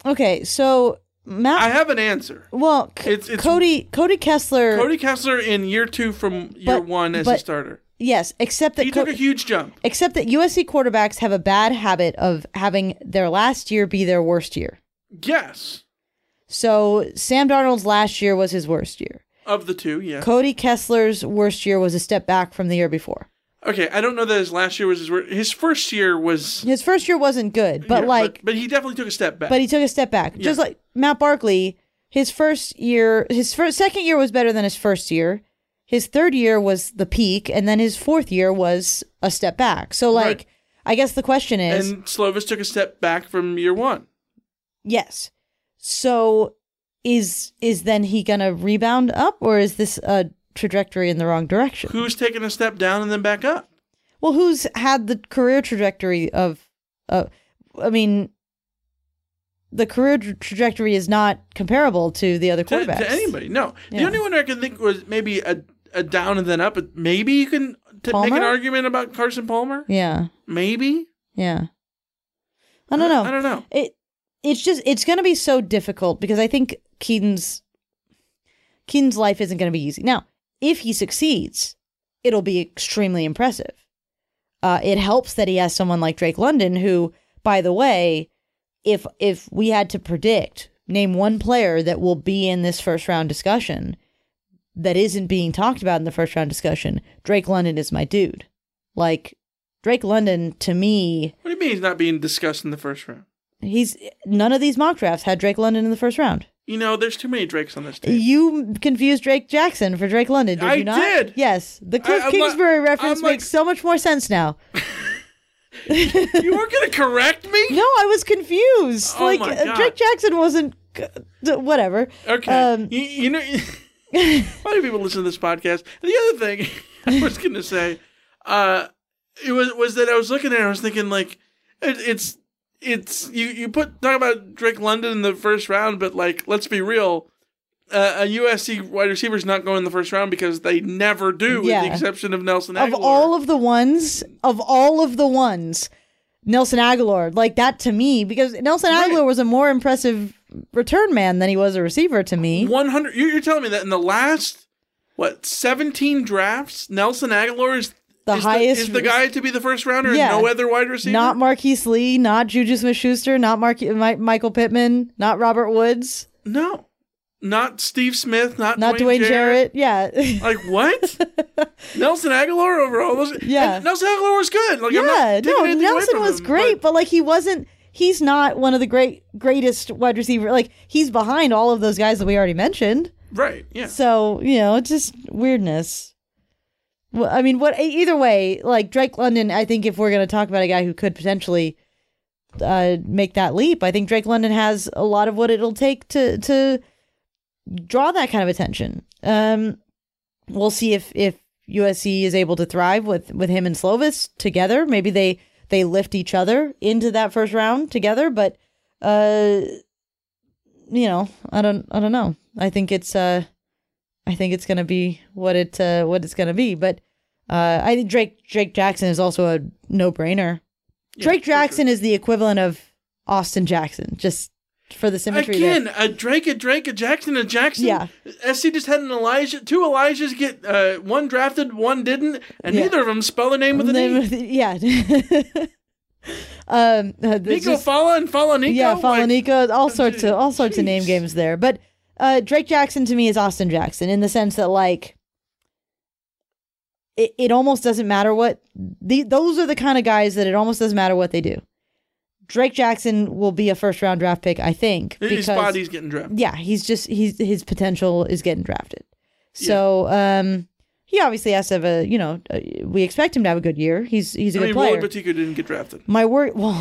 okay. So Matt, I have an answer. well, C- It's- it's- Cody Cody Kessler. Cody Kessler in year two from year But- one as a starter. yes, except that He Co- took a huge jump. except that USC quarterbacks have a bad habit of having their last year be their worst year. Yes, So Sam Darnold's last year was his worst year. of the two. Yeah. Cody Kessler's worst year was a step back from the year before. Okay, I don't know that his last year was his worst. His first year was. His first year wasn't good, but yeah, like but, he definitely took a step back. but he took a step back. Just like Matt Barkley, his first year, his first second year was better than his first year, his third year was the peak, and then his fourth year was a step back. So, like, Right. I guess the question is, And Slovis took a step back from year one. Yes. So, is is then he gonna rebound up, or is this a trajectory in the wrong direction? Who's taking a step down and then back up? Well, who's had the career trajectory of, uh, I mean, the career tra- trajectory is not comparable to the other To, quarterbacks. to anybody? No. The only one I can think was maybe a, a down and then up. but Maybe you can t- make an argument about Carson Palmer. Yeah, Maybe. yeah. I don't know. I don't know. It it's just it's going to be so difficult because I think Kedon's Kedon's life isn't going to be easy. Now, if he succeeds, it'll be extremely impressive. Uh, it helps that he has someone like Drake London, who, by the way, if if we had to predict, name one player that will be in this first round discussion that isn't being talked about in the first round discussion, Drake London is my dude. Like Drake London to me What do you mean he's not being discussed in the first round? He's none of these mock drafts had Drake London in the first round. You know, there's too many Drakes on this team. You confused Drake Jackson for Drake London, did I you not? did. Yes, the Cliff I'm not- Kingsbury reference I'm like- makes so much more sense now. you weren't going to correct me? No, I was confused. Oh like my uh, God. Drake Jackson wasn't g- d- whatever. Okay. Um, you, you know, a lot of people listen to this podcast. And the other thing I was going to say, uh, it was was that I was looking at it, I was thinking like, it, it's it's you you put talk about Drake London in the first round, but like let's be real. Uh, a USC wide receiver is not going in the first round because they never do, with the exception of Nelson Agholor. of all of the ones, of all of the ones, Nelson Agholor, like that to me, because Nelson Right. Agholor was a more impressive return man than he was a receiver to me. 100 you're telling me that in the last what 17 drafts nelson agholor is The is highest- is the guy to be the first rounder Yeah. and no other wide receiver Not Marquise Lee, not Juju Smith Schuster, not Mark- Mi- Michael Pittman, not Robert Woods, no not steve smith not, not dwayne, Dwayne jarrett. Jarrett. Yeah. like what nelson agholor over all those Yeah. and nelson agholor was good like yeah. No, Nelson was him, great, but, like he wasn't he's not one of the great greatest wide receiver. Like he's behind all of those guys that we already mentioned. right yeah So, you know, it's just weirdness. Well, I mean, what either way, like Drake London, I think if we're going to talk about a guy who could potentially uh, make that leap, I think Drake London has a lot of what it'll take to to draw that kind of attention. Um, we'll see if if USC is able to thrive with with him and Slovis together. Maybe they they lift each other into that first round together, but uh, you know, I don't I don't know. I think it's uh I think it's gonna be what it uh, what it's gonna be. But uh, I think Drake Drake Jackson is also a no brainer. Yeah, Drake for sure. Jackson is the equivalent of Austin Jackson, just for the symmetry. there. Again, a Drake, a Drake, a Jackson, a Jackson. Yeah. SC just had an Elijah, two Elijahs get uh, one drafted, one didn't, and Yeah. neither of them spell the name with an Name E. of the- yeah. um, uh, Nico just- Fala and Fala Nico. yeah, follow like- Nico, all sorts of all sorts of name games there. But uh, Drake Jackson to me is Austin Jackson in the sense that like it, it almost doesn't matter what the those are the kind of guys that it almost doesn't matter what they do. Drake Jackson will be a first round draft pick, I think, His because body's getting drafted. yeah, he's just he's his potential is getting drafted. So um, he obviously has to have a you know uh, we expect him to have a good year. He's he's a I good mean, player. Wole Betiku didn't get drafted. My worry, well,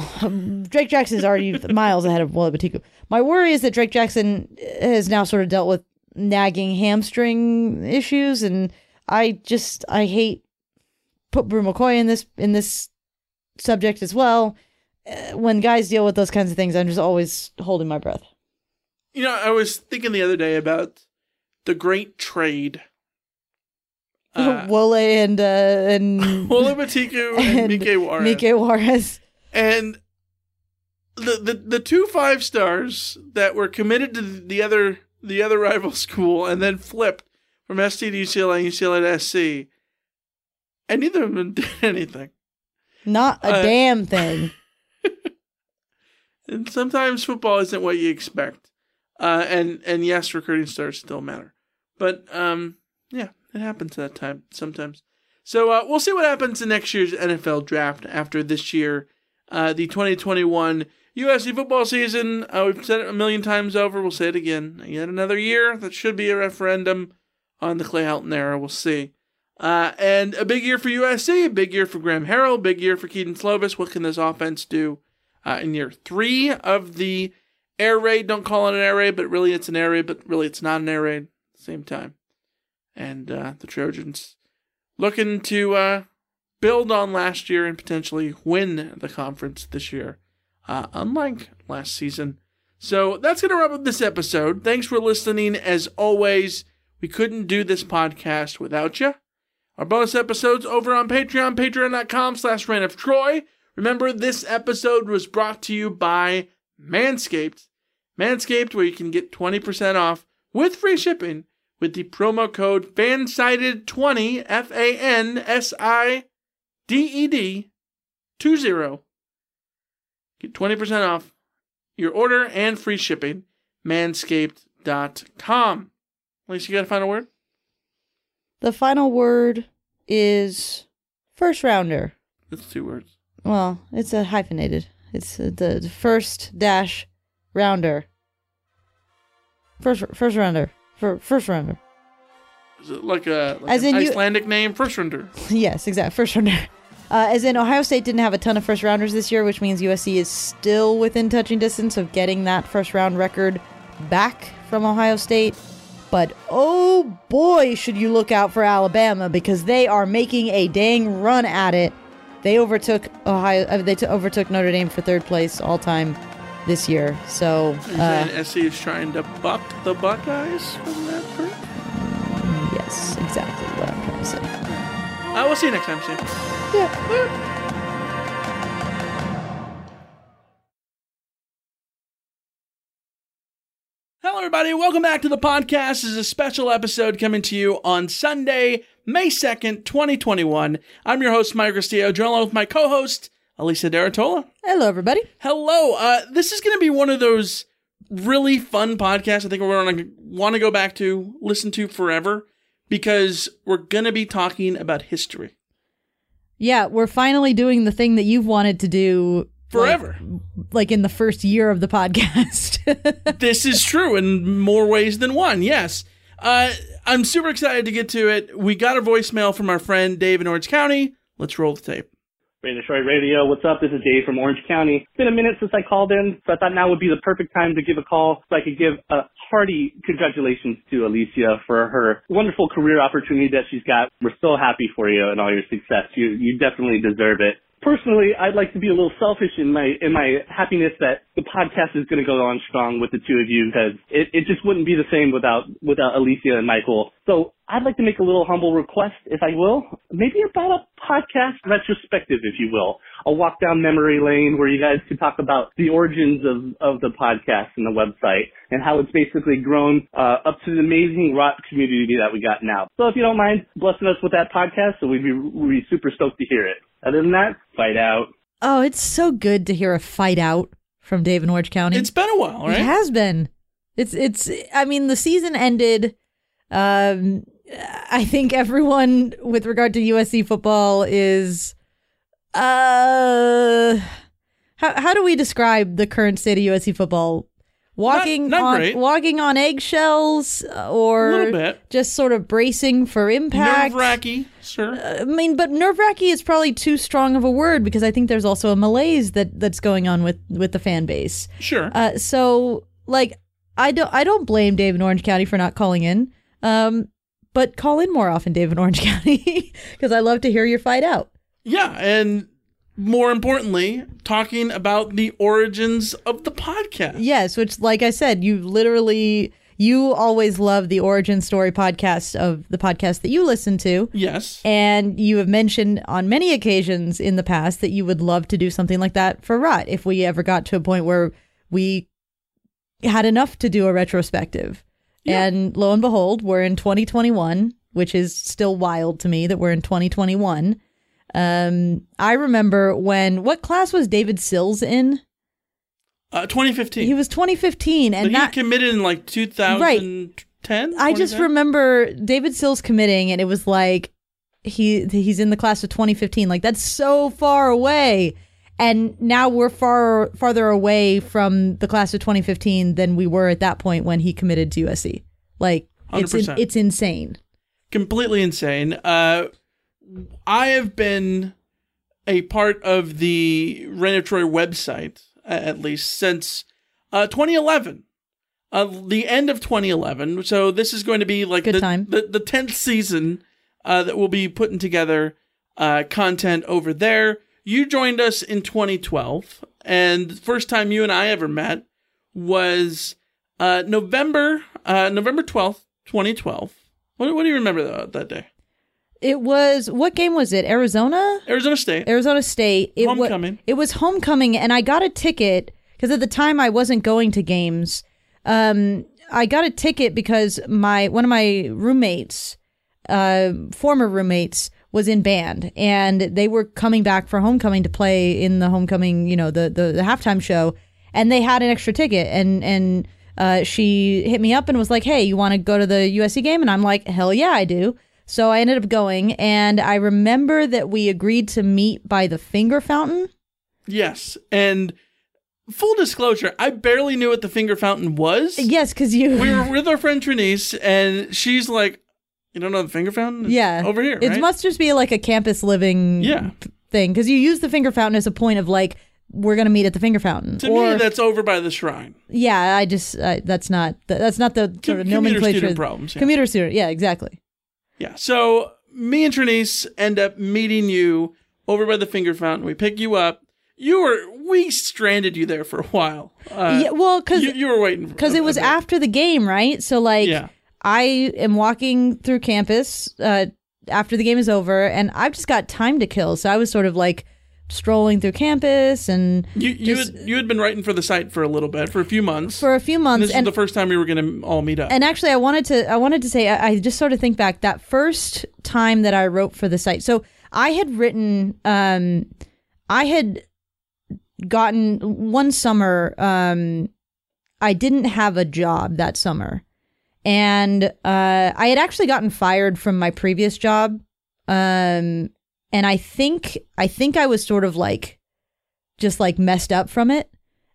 Drake Jackson is already miles ahead of Wole Betiku. My worry is that Drake Jackson has now sort of dealt with nagging hamstring issues, and I just I hate put Bru McCoy in this in this subject as well. Uh, when guys deal with those kinds of things, I'm just always holding my breath. You know, I was thinking the other day about the great trade. Uh, Wole and uh, and Wole Betiku and, Mike Juarez. Mike Juarez. And the, the the two five stars that were committed to the other the other rival school and then flipped from ST to UCLA, UCLA to SC, and neither of them did anything. Not a Uh, damn thing. And sometimes football isn't what you expect. Uh, and and yes, recruiting stars still matter, but um, yeah, it happens that time sometimes. So uh, we'll see what happens in next year's NFL draft after this year, uh, the 2021 USC football season. Uh, we've said it a million times over. We'll say it again. Yet another year that should be a referendum on the Clay Helton era. We'll see. Uh, and a big year for USC, a big year for Graham Harrell, big year for Kedon Slovis. What can this offense do uh, in year three of the air raid? Don't call it an air raid, but really it's an air raid, but really it's not an air raid at the same time. And uh, the Trojans looking to uh, build on last year and potentially win the conference this year, uh, unlike last season. So that's going to wrap up this episode. Thanks for listening. As always, we couldn't do this podcast without you. Our bonus episodes over on Patreon, patreon.com slash reign of Troy. Remember, this episode was brought to you by Manscaped. Manscaped, where you can get 20% off with free shipping with the promo code FANSIDED20, F A N S I D E D 20. Get 20% off your order and free shipping. Manscaped.com. Lisa, you got a final word? The final word is first rounder. It's two words. Well, it's a hyphenated. It's the, the first dash rounder. First first rounder. For first rounder. Is it like a like As an in you- Icelandic name? First render. yes, exactly. First rounder. Uh, as in, Ohio State didn't have a ton of first rounders this year, which means USC is still within touching distance of getting that first round record back from Ohio State. But oh boy, should you look out for Alabama because they are making a dang run at it. They overtook Ohio. Uh, they t- overtook Notre Dame for third place all time this year. So Are you uh, saying SC is trying to buck the Buckeyes from that group? yes, exactly what I'm trying to say. Uh, we'll see you next time, Steve. Hello, everybody. Welcome back to the podcast. This is a special episode coming to you on Sunday, May 2nd, 2021. I'm your host, Mike Castillo, joined along with my co host, Elisa de Artola. Hello, everybody. Hello. Uh, this is going to be one of those really fun podcasts I think we're going to want to go back to, listen to forever, because we're going to be talking about history Yeah, we're finally doing the thing that you've wanted to do forever. like in the first year of the podcast. this is true in more ways than one. Yes. Uh, I'm super excited to get to it. We got a voicemail from our friend Dave in Orange County. Let's roll the tape. Radio Detroit Radio. What's up? This is Dave from Orange County. It's been a minute since I called in, so I thought now would be the perfect time to give a call so I could give a hearty congratulations to Alicia for her wonderful career opportunity that she's got. We're so happy for you and all your success. You you definitely deserve it. Personally, I'd like to be a little selfish in my in my happiness that the podcast is going to go on strong with the two of you because it, it just wouldn't be the same without without Alicia and Michael. So I'd like to make a little humble request, if I will, maybe about a podcast retrospective, if you will, a walk down memory lane where you guys could talk about the origins of of the podcast and the website and how it's basically grown uh, up to the amazing rock community that we got now. So if you don't mind blessing us with that podcast, so we'd be we'd be super stoked to hear it. Other than that, fight out. oh, it's so good to hear a fight out from Dave in Orange County. It's been a while, right? It has been. It's it's. I mean, the season ended. Um, I think everyone with regard to USC football is. Uh, how how do we describe the current state of USC football? Walking not on great. walking on eggshells, uh, or A little bit. just sort of bracing for impact. Nerve wracking, sir. I mean, but nerve wracking is probably too strong of a word because I think there's also a malaise that that's going on with with the fan base. sure. Uh, so like, I don't I don't blame Dave in Orange County for not calling in. Um, but call in more often, Dave in Orange County, because I love to hear your fight out. Yeah, and more importantly, talking about the origins of the podcast. Yes, which, like I said, you literally you always love the origin story podcast of the podcast that you listen to. Yes. And you have mentioned on many occasions in the past that you would love to do something like that for Rot if we ever got to a point where we had enough to do a retrospective. And lo and behold, we're in 2021, which is still wild to me that we're in 2021. Um, I remember when what class was David Sills in? Uh, 2015. He was 2015, But and he committed in like 2010. I just remember David Sills committing, and it was like he he's in the class of 2015. Like that's so far away, and now we're far farther away from the class of 2015 than we were at that point when he committed to USC. Like it's in, it's insane. completely insane. Uh, I have been a part of the Reign of Troy website at least since uh, 2011. Uh, the end of 2011. So this is going to be like Good the, time. the the 10th season uh, that we'll be putting together uh, content over there. You joined us in 2012, and the first time you and I ever met was uh, November uh, November 12th, 2012. What, what do you remember that, that day? It was what game was it? Arizona? Arizona State. Arizona State. It Homecoming. it was homecoming, and I got a ticket because at the time I wasn't going to games. Um, I got a ticket because my one of my roommates, uh, former roommates, was in band, and they were coming back for homecoming to play in the homecoming, you know, the the, the halftime show, and they had an extra ticket, and and uh, she hit me up and was like, "Hey, you want to go to the USC game?" And I'm like, "Hell yeah, I do." So I ended up going, and I remember that we agreed to meet by the finger fountain. Yes, and full disclosure, I barely knew what the finger fountain was. Yes, because you. we were with our friend Trinice, and she's like, "You don't know the finger fountain? It's yeah, over here, It right?" must just be like a campus living Yeah. thing because you use the finger fountain as a point of like we're gonna meet at the finger fountain. to or me, that's over by the shrine. yeah, I just uh, that's not that's not the sort of commuter nomenclature. student problems, yeah. Commuter student, yeah, exactly. Yeah. So me and Trinice end up meeting you over by the finger fountain. We pick you up. You were we stranded you there for a while. Uh, yeah, well, because you, you were waiting because it was bit. after the game, right? So like, Yeah. I am walking through campus uh, after the game is over, and I've just got time to kill. So I was sort of like strolling through campus and You you just- had, you had been writing for the site for a little bit for a few months. for a few months and this and is the first time we were going to all meet up. and actually i wanted to i wanted to say I, I just sort of think back that first time that i wrote for the site so i had written um i had gotten one summer um i didn't have a job that summer and uh i had actually gotten fired from my previous job um and i think i think i was sort of like just like messed up from it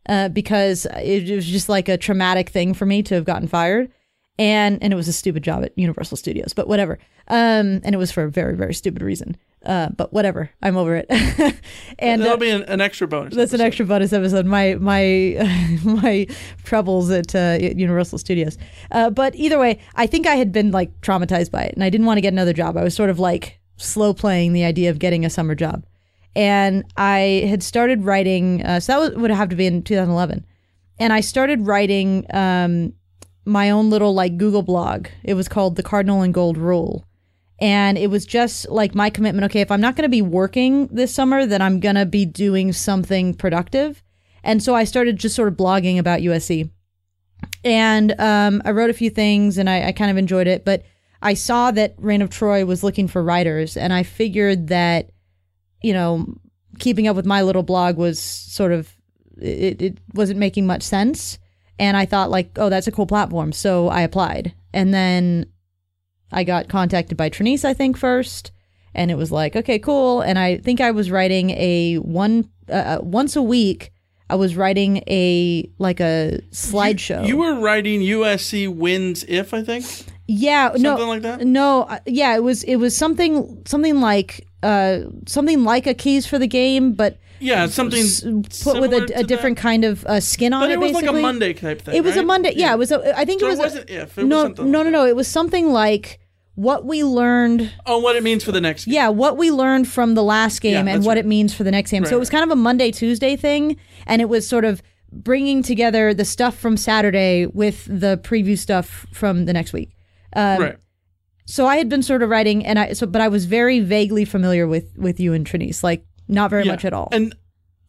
uh, because it was just like a traumatic thing for me to have gotten fired. And and it was a stupid job at Universal Studios, but whatever. Um, and it was for a very very stupid reason. Uh, but whatever, I'm over it. and that'll uh, be an, an extra bonus. that's an extra bonus episode. My my my troubles at uh, Universal Studios. Uh, but either way, I think I had been like traumatized by it, and I didn't want to get another job. I was sort of like slow playing the idea of getting a summer job, and I had started writing. Uh, so that would have to be in 2011, and I started writing um, my own little like Google blog. It was called the Cardinal and Gold Rule. And it was just like my commitment. Okay, if I'm not going to be working this summer, then I'm going to be doing something productive. And so I started just sort of blogging about USC. And um, I wrote a few things and I, I kind of enjoyed it. But I saw that Reign of Troy was looking for writers. And I figured that, you know, keeping up with my little blog was sort of, it, it wasn't making much sense. And I thought, like, oh, that's a cool platform. So I applied. And then I got contacted by Trinice, I think, first, and it was like, okay, cool. And I think I was writing a one uh, once a week. I was writing a like a slideshow. You were writing USC wins if I think. Yeah, no, like that? No, uh, yeah, it was it was something something like uh something like a keys for the game, but Yeah, something s- put with a, a different kind of uh, skin on But it. it was like a. Monday type thing. It was a? Monday. Yeah, it was. A, I think So it it was. a- wasn't if, it was no, no, like no, no. It was something like what we learned. Oh, what it means for the next game. Yeah, what we learned from the last game Yeah, and what right. it means for the next game. Right, so it was kind of a Monday Tuesday thing, and it was sort of bringing together the stuff from Saturday with the preview stuff from the next week. Um, right. So I had been sort of writing, and I so but I was very vaguely familiar with with you and Trinice, like not very Yeah. much at all. And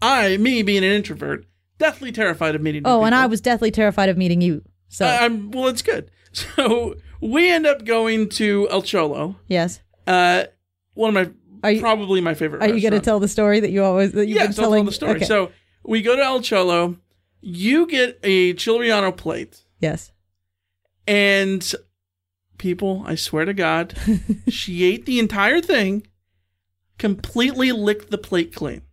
I, me being an introvert, deathly terrified of meeting. oh, and I was deathly terrified of meeting you. So I- I'm well. It's good. So we end up going to El Cholo. yes, Uh, one of my Are you- probably my favorite. are you going to tell the story that you always that you've Yeah, been so telling? tell the story. Okay. So we go to El Cholo. You get a Chiliano plate, yes, and people, I swear to God, she ate the entire thing, completely licked the plate clean,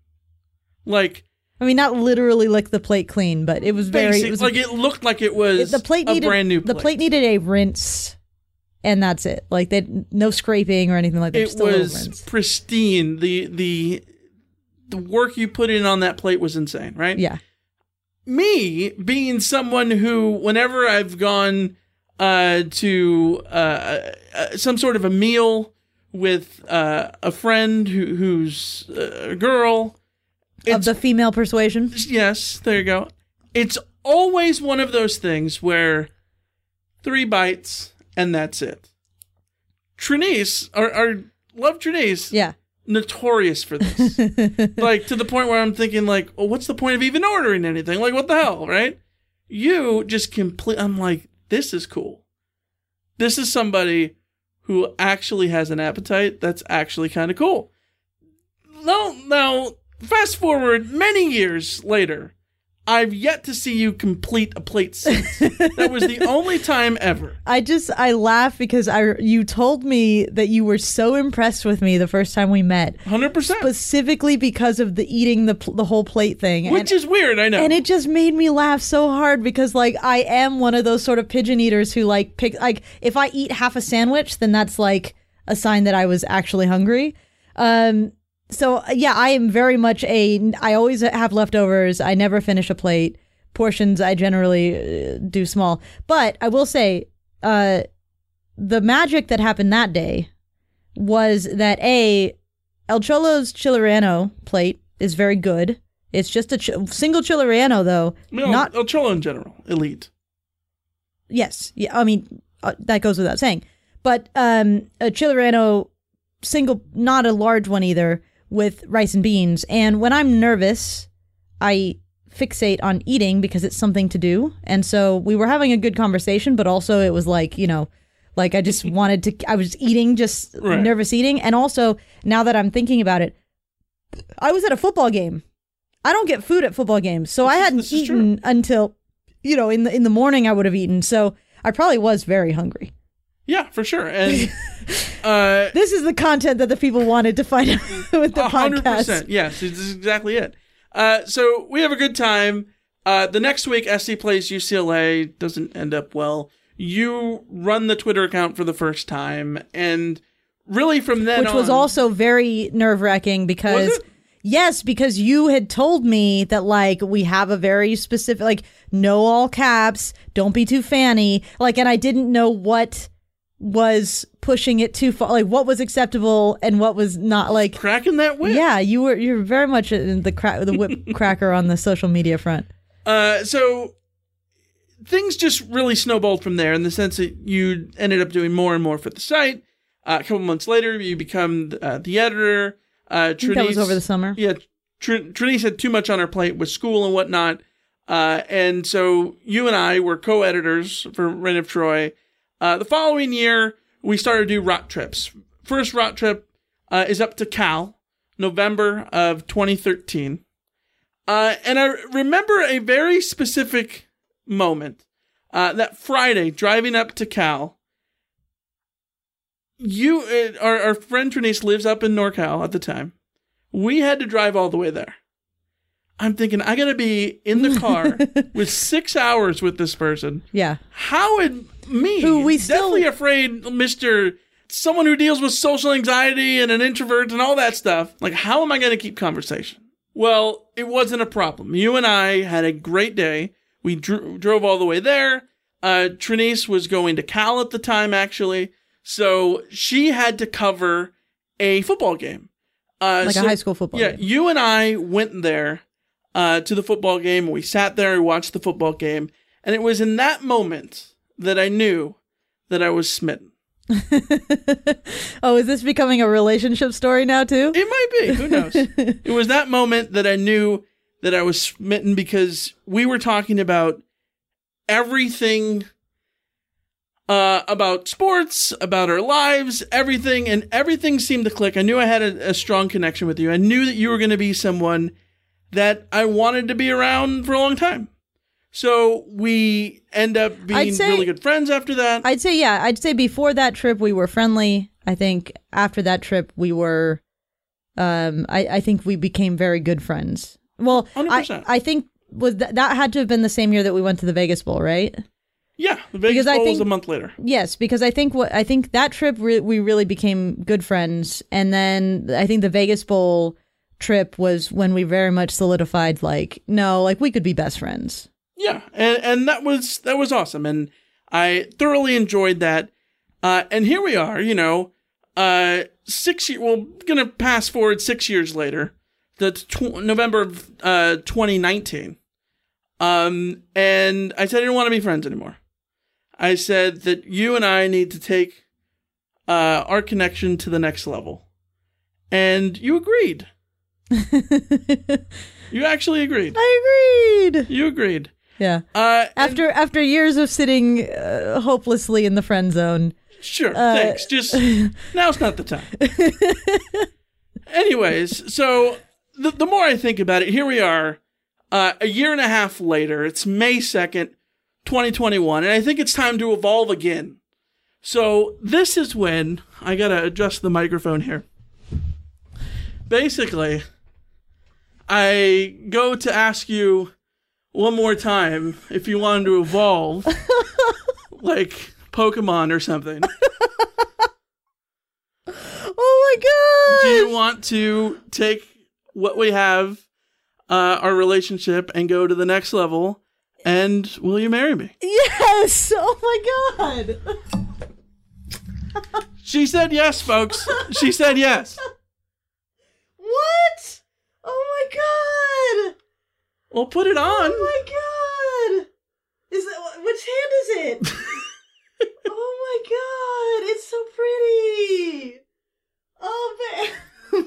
like I mean not literally lick the plate clean, but it was very basic, it was like it looked like it was the plate a needed brand new the plate. plate needed a rinse and that's it. Like they no scraping or anything like that. It just a was rinse. pristine. The the the work you put in on that plate was insane, right? Yeah. me being someone who whenever i've gone uh, to uh, uh, some sort of a meal with uh, a friend who, who's uh, a girl Of the female persuasion. yes there you go it's always one of those things where three bites and that's it Trinice, our, our love Trinice, Yeah. notorious for this. like to the point where I'm thinking, like, well, what's the point of even ordering anything? Like, what the hell, right? You just complete. I'm like, this is cool. This is somebody who actually has an appetite. That's actually kind of cool. No, now fast forward many years later. I've yet to see you complete a plate since. that was the only time ever. I just I laugh because I you told me that you were so impressed with me the first time we met, Hundred percent. specifically because of the eating the the whole plate thing, Which and, is weird, I know. and it just made me laugh so hard because like I am one of those sort of pigeon eaters who like pick like if I eat half a sandwich, then that's like a sign that I was actually hungry. Um, so yeah, I am very much a. I always have leftovers. I never finish a plate. Portions I generally uh, do small, but I will say, uh, the magic that happened that day was that a El Cholo's chile relleno plate is very good. It's just a ch- single chile relleno though, no, not El Cholo in general, elite. yes, yeah. I mean uh, that goes without saying, but um, a chile relleno single, not a large one either, with rice and beans. And when I'm nervous, I fixate on eating because it's something to do. And so we were having a good conversation, but also it was like you know. Like I just wanted to, I was eating, just Right. nervous eating, and also now that I'm thinking about it, I was at a football game. I don't get food at football games, so I hadn't eaten until, you know, in the in the morning I would have eaten. So I probably was very hungry. Yeah, for sure. And uh, This is the content that the people wanted to find out with the A hundred podcast. percent. Yes, this is exactly it. Uh, so we have a good time. Uh, the next week, SC plays UCLA. Doesn't end up well. You run the Twitter account for the first time, and really from then Which was also very nerve wracking because yes, because you had told me that like we have a very specific like no all caps, don't be too fanny, like, and I didn't know what was pushing it too far, like what was acceptable and what was not, like. cracking that whip. Yeah, you were you're very much in the cra- the whip cracker on the social media front. Uh, so things just really snowballed from there in the sense that you ended up doing more and more for the site. Uh, a couple months later, you become uh, the editor. Uh, think that was over the summer. Yeah, Tr- Trinice had too much on her plate with school and whatnot. Uh, and so you and I were co-editors for Reign of Troy. Uh, the following year, we started to do rock trips. First rock trip uh, is up to Cal, November of 2013. Uh, and I remember a very specific moment. Uh, that Friday, driving up to Cal, you, uh, our, our friend Trinice lives up in NorCal at the time. We had to drive all the way there. I'm thinking, I gotta be in the car with six hours with this person. Yeah. How would me, Who we still- definitely afraid, Mister, someone who deals with social anxiety and an introvert and all that stuff. Like, how am I going to keep conversation? Well, it wasn't a problem. You and I had a great day. We dro- drove all the way there. Uh, Trinice was going to Cal at the time, actually, so she had to cover a football game. Uh, Like a high school football game. Yeah, game. you and I went there uh, to the football game. We sat there and watched the football game, and it was in that moment that I knew that I was smitten. Oh, is this becoming a relationship story now too? It might be. Who knows? it was that moment that I knew that I was smitten because we were talking about everything uh, about sports, about our lives, everything, and everything seemed to click. I knew I had a, a strong connection with you. I knew that you were going to be someone that I wanted to be around for a long time. So we end up being say- really good friends after that. I'd say yeah. I'd say before that trip we were friendly. I think after that trip we were. Um, I I think we became very good friends. Well, I 100%. I think was that that had to have been the same year that we went to the Vegas Bowl, right? Yeah, the Vegas Because I Bowl was think- a month later. Yes, because I think what I think that trip re- we really became good friends, and then I think the Vegas Bowl trip was when we very much solidified like no, like we could be best friends. Yeah, and and that was that was awesome, and I thoroughly enjoyed that. Uh, and here we are, you know, uh, six year. Well, gonna pass forward six years later, the tw- November of uh 2019. Um, and I said I didn't want to be friends anymore. I said that you and I need to take uh our connection to the next level, and you agreed. you actually agreed. I agreed. You agreed. Yeah. Uh, and- After after years of sitting uh, hopelessly in the friend zone. Sure, Uh, thanks. Just now's not the time. Anyways, so the, the more I think about it, here we are, uh, a year and a half later. It's May 2nd, 2021, and I think it's time to evolve again. So this is when I gotta adjust the microphone here. Basically, I go to ask you one more time if you wanted to evolve, like Pokemon or something. Oh my god! Do you want to take what we have, uh, our relationship, and go to the next level? And will you marry me? Yes! Oh my god! She said yes, folks. She said yes. What? Oh my god! Well, put it on. Oh my god! Is that which hand is it? oh my god! It's so pretty. Oh man,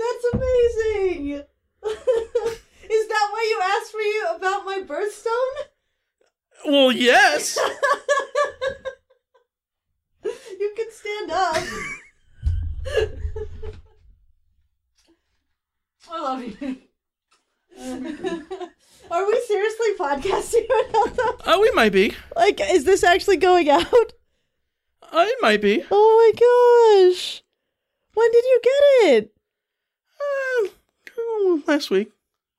that's amazing. is that why you asked me about my birthstone? Well, yes. You can stand up. I love you. Are we seriously podcasting right now? though? Oh, we might be. Like, is this actually going out? Uh, it might be. Oh my gosh! When did you get it? Uh, last week.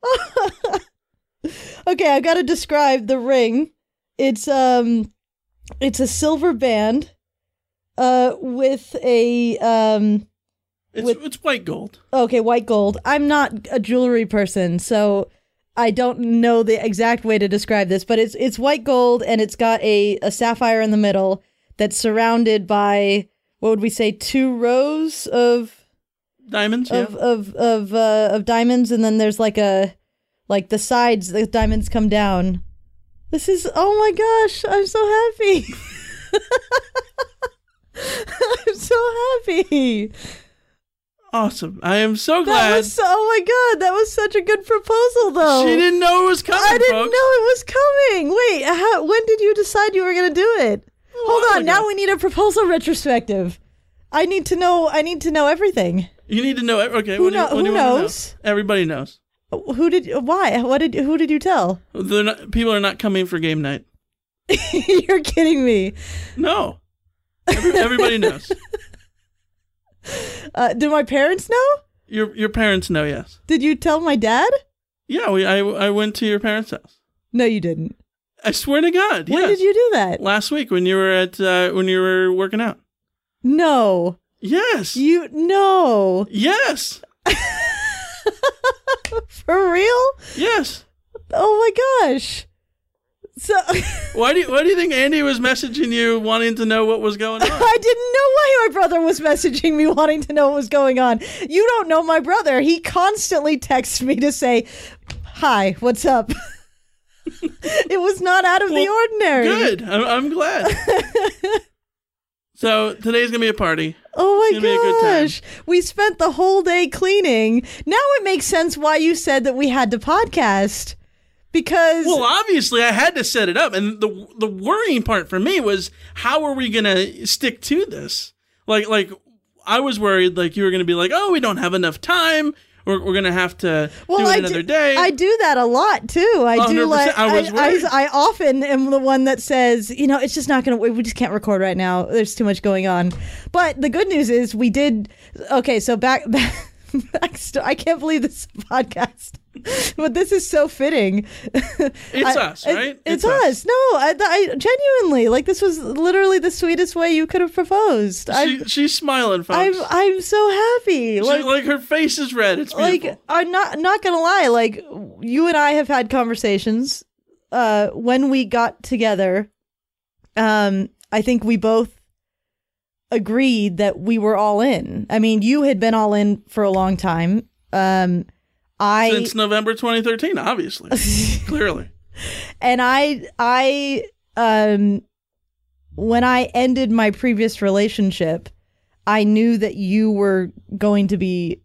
okay, I gotta describe the ring. It's um, it's a silver band, uh, with a um, It's With- it's white gold. okay, white gold. I'm not a jewelry person, so I don't know the exact way to describe this, but it's it's white gold and it's got a, a sapphire in the middle that's surrounded by what would we say two rows of Diamonds. Yeah. of of of uh, of diamonds, and then there's like a like the sides. The diamonds come down. This is oh my gosh! I'm so happy. I'm so happy. Awesome. I am so That glad. was so, oh my god! That was such a good proposal, though. She didn't know it was coming, I didn't folks. know it was coming. Wait, how, when did you decide you were going to do it? Hold on. Now we need a proposal retrospective. I need to know. I need to know everything. You need to know. Okay. Who what do you, know- what do who you know? knows? Everybody knows. Uh, who did? Why? What did? Who did you tell? They're not, people are not coming for game night. You're kidding me. No. Every, everybody knows. Uh, did my parents know? Your your parents know. Yes. Did you tell my dad? Yeah. We I I went to your parents' house. No, you didn't. I swear to God. When yes. did you do that? Last week when you were at uh, when you were working out. No, Yes. you no. yes. For real? Yes. Oh my gosh. So Why do you, why do you think Andy was messaging you wanting to know what was going on? I didn't know why my brother was messaging me wanting to know what was going on. You don't know my brother. He constantly texts me to say, "Hi, what's up?" it was not out of the ordinary. Good. I'm, I'm glad. so today's gonna be a party. Oh my It's gonna be a good time. gosh. We spent the whole day cleaning. Now it makes sense why you said that we had to podcast. Because Well, obviously, I had to set it up, and the the worrying part for me was how are we gonna stick to this? Like, like I was worried, like you were gonna be like, oh, we don't have enough time. We're, we're gonna have to well, do it I another do, day. I do that a lot too. I do 100%. like I I. I, often am the one that says, you know, it's just not going to. We just can't record right now. There's too much going on. But the good news is we did. Okay, so back back. back I can't believe this podcast. but this is so fitting. It's us, right? It's, us. No, I, I genuinely like this was literally the sweetest way you could have proposed. I'm, She, she's smiling, folks. I'm, I'm so happy. She- Like, like her face is red. It's beautiful. like I'm not not gonna lie. Like you and I have had conversations. Uh, when we got together, um, I think we both agreed that we were all in. I mean, you had been all in for a long time. Um, I Since November 2013, obviously, clearly. and I I um when I ended my previous relationship, I knew that you were going to be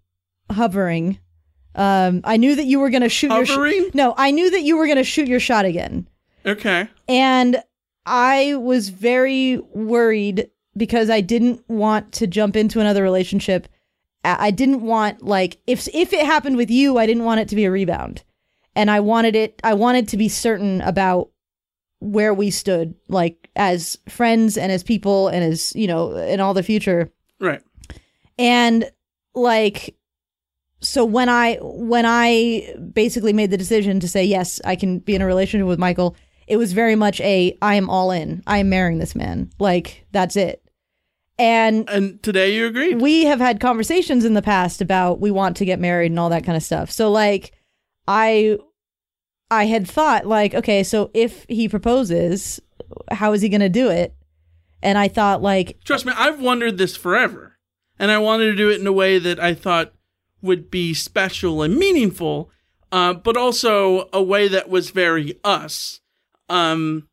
hovering. Um I knew that you were going to shoot your Hovering? sh- No, I knew that you were going to shoot your shot again. Okay. And I was very worried because I didn't want to jump into another relationship. I didn't want like if if it happened with you, I didn't want it to be a rebound. And I wanted it I wanted to be certain about where we stood like as friends and as people and as, you know, in all the future. Right. And like so when I when I basically made the decision to say yes, I can be in a relationship with Michael, it was very much a I am all in. I am marrying this man. Like that's it. And And today you agree. we have had conversations in the past about we want to get married and all that kind of stuff. So like I I had thought like okay, so if he proposes, how is he going to do it? And I thought like Trust me, I've wondered this forever. And I wanted to do it in a way that I thought would be special and meaningful, uh, but also a way that was very us. Um,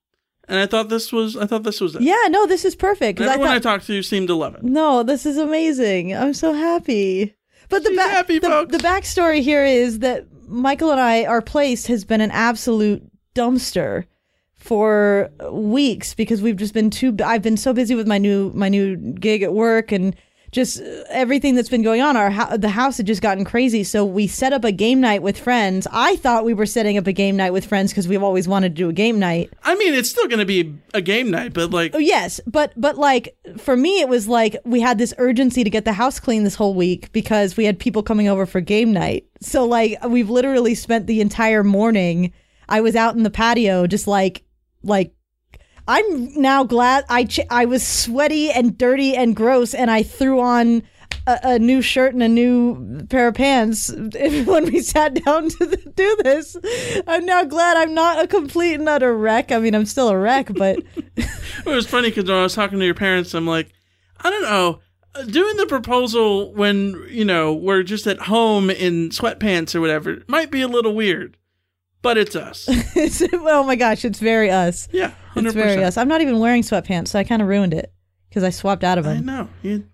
and I thought this was, I thought this was it. yeah, no, this is perfect I Everyone I, thought talked to seemed to love it. No, this is amazing. I'm so happy. But the She's ba- happy, the, folks. the backstory here is that Michael and I, our place has been an absolute dumpster for weeks because we've just been too. I've been so busy with my new my new gig at work and just uh, everything that's been going on. Our ho- the house had just gotten crazy, so we set up a game night with friends. I thought we were setting up a game night with friends because we've always wanted to do a game night. I mean, it's still going to be a game night, but like, Oh, yes, but but like for me, it was like we had this urgency to get the house clean this whole week because we had people coming over for game night. So like we've literally spent the entire morning. I was out in the patio, just like like. I'm now glad I ch- I was sweaty and dirty and gross, and I threw on a, a new shirt and a new pair of pants when we sat down to do this. I'm now glad I'm not a complete and utter wreck. I mean, I'm still a wreck, but it was funny because when I was talking to your parents, I'm like, I don't know, uh, doing the proposal when, you know, we're just at home in sweatpants or whatever might be a little weird, but it's us. Oh my gosh, it's very us. Yeah, 100%. It's very us. I'm not even wearing sweatpants, so I kind of ruined it because I swapped out of them. I know. You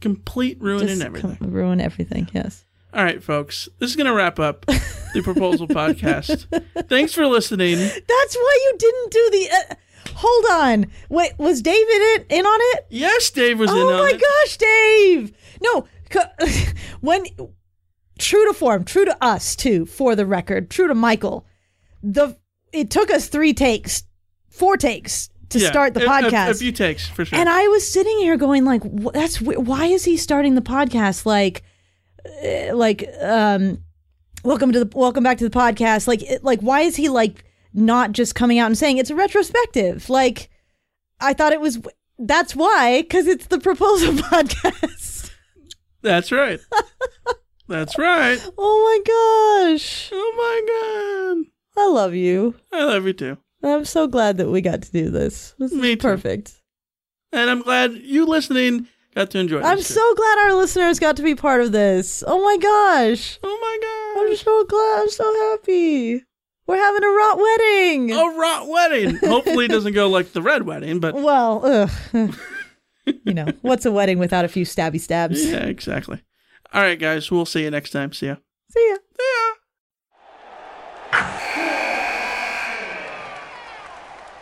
complete ruining Just everything. com- ruin everything. Yes. All right, folks. This is going to wrap up the proposal podcast. Thanks for listening. That's why you didn't do the. Uh, hold on. Wait, was Dave in it? In on it? Yes, Dave was in Oh my gosh, Dave! No, when true to form, true to us too. For the record, true to Michael. The it took us three takes, four takes to Yeah, start the a- a- podcast. A, few takes, for sure. And I was sitting here going like, "That's why is he starting the podcast like, uh, like, um, welcome to the welcome back to the podcast. Like, like why is he like not just coming out and saying it's a retrospective? Like, I thought it was. That's why, because it's the proposal podcast. That's right. That's right. Oh my gosh, Oh my I love you. I love you too. I'm so glad that we got to do this. This Me is too. perfect. And I'm glad you listening got to enjoy it. I'm this too. so glad our listeners got to be part of this. Oh my gosh. Oh my gosh. I'm so glad. I'm so happy. We're having a rot wedding. A rot wedding. Hopefully it doesn't go like the red wedding, but Well, ugh. you know, what's a wedding without a few stabby stabs? yeah, exactly. All right, guys. We'll see you next time. See ya. See ya. See ya.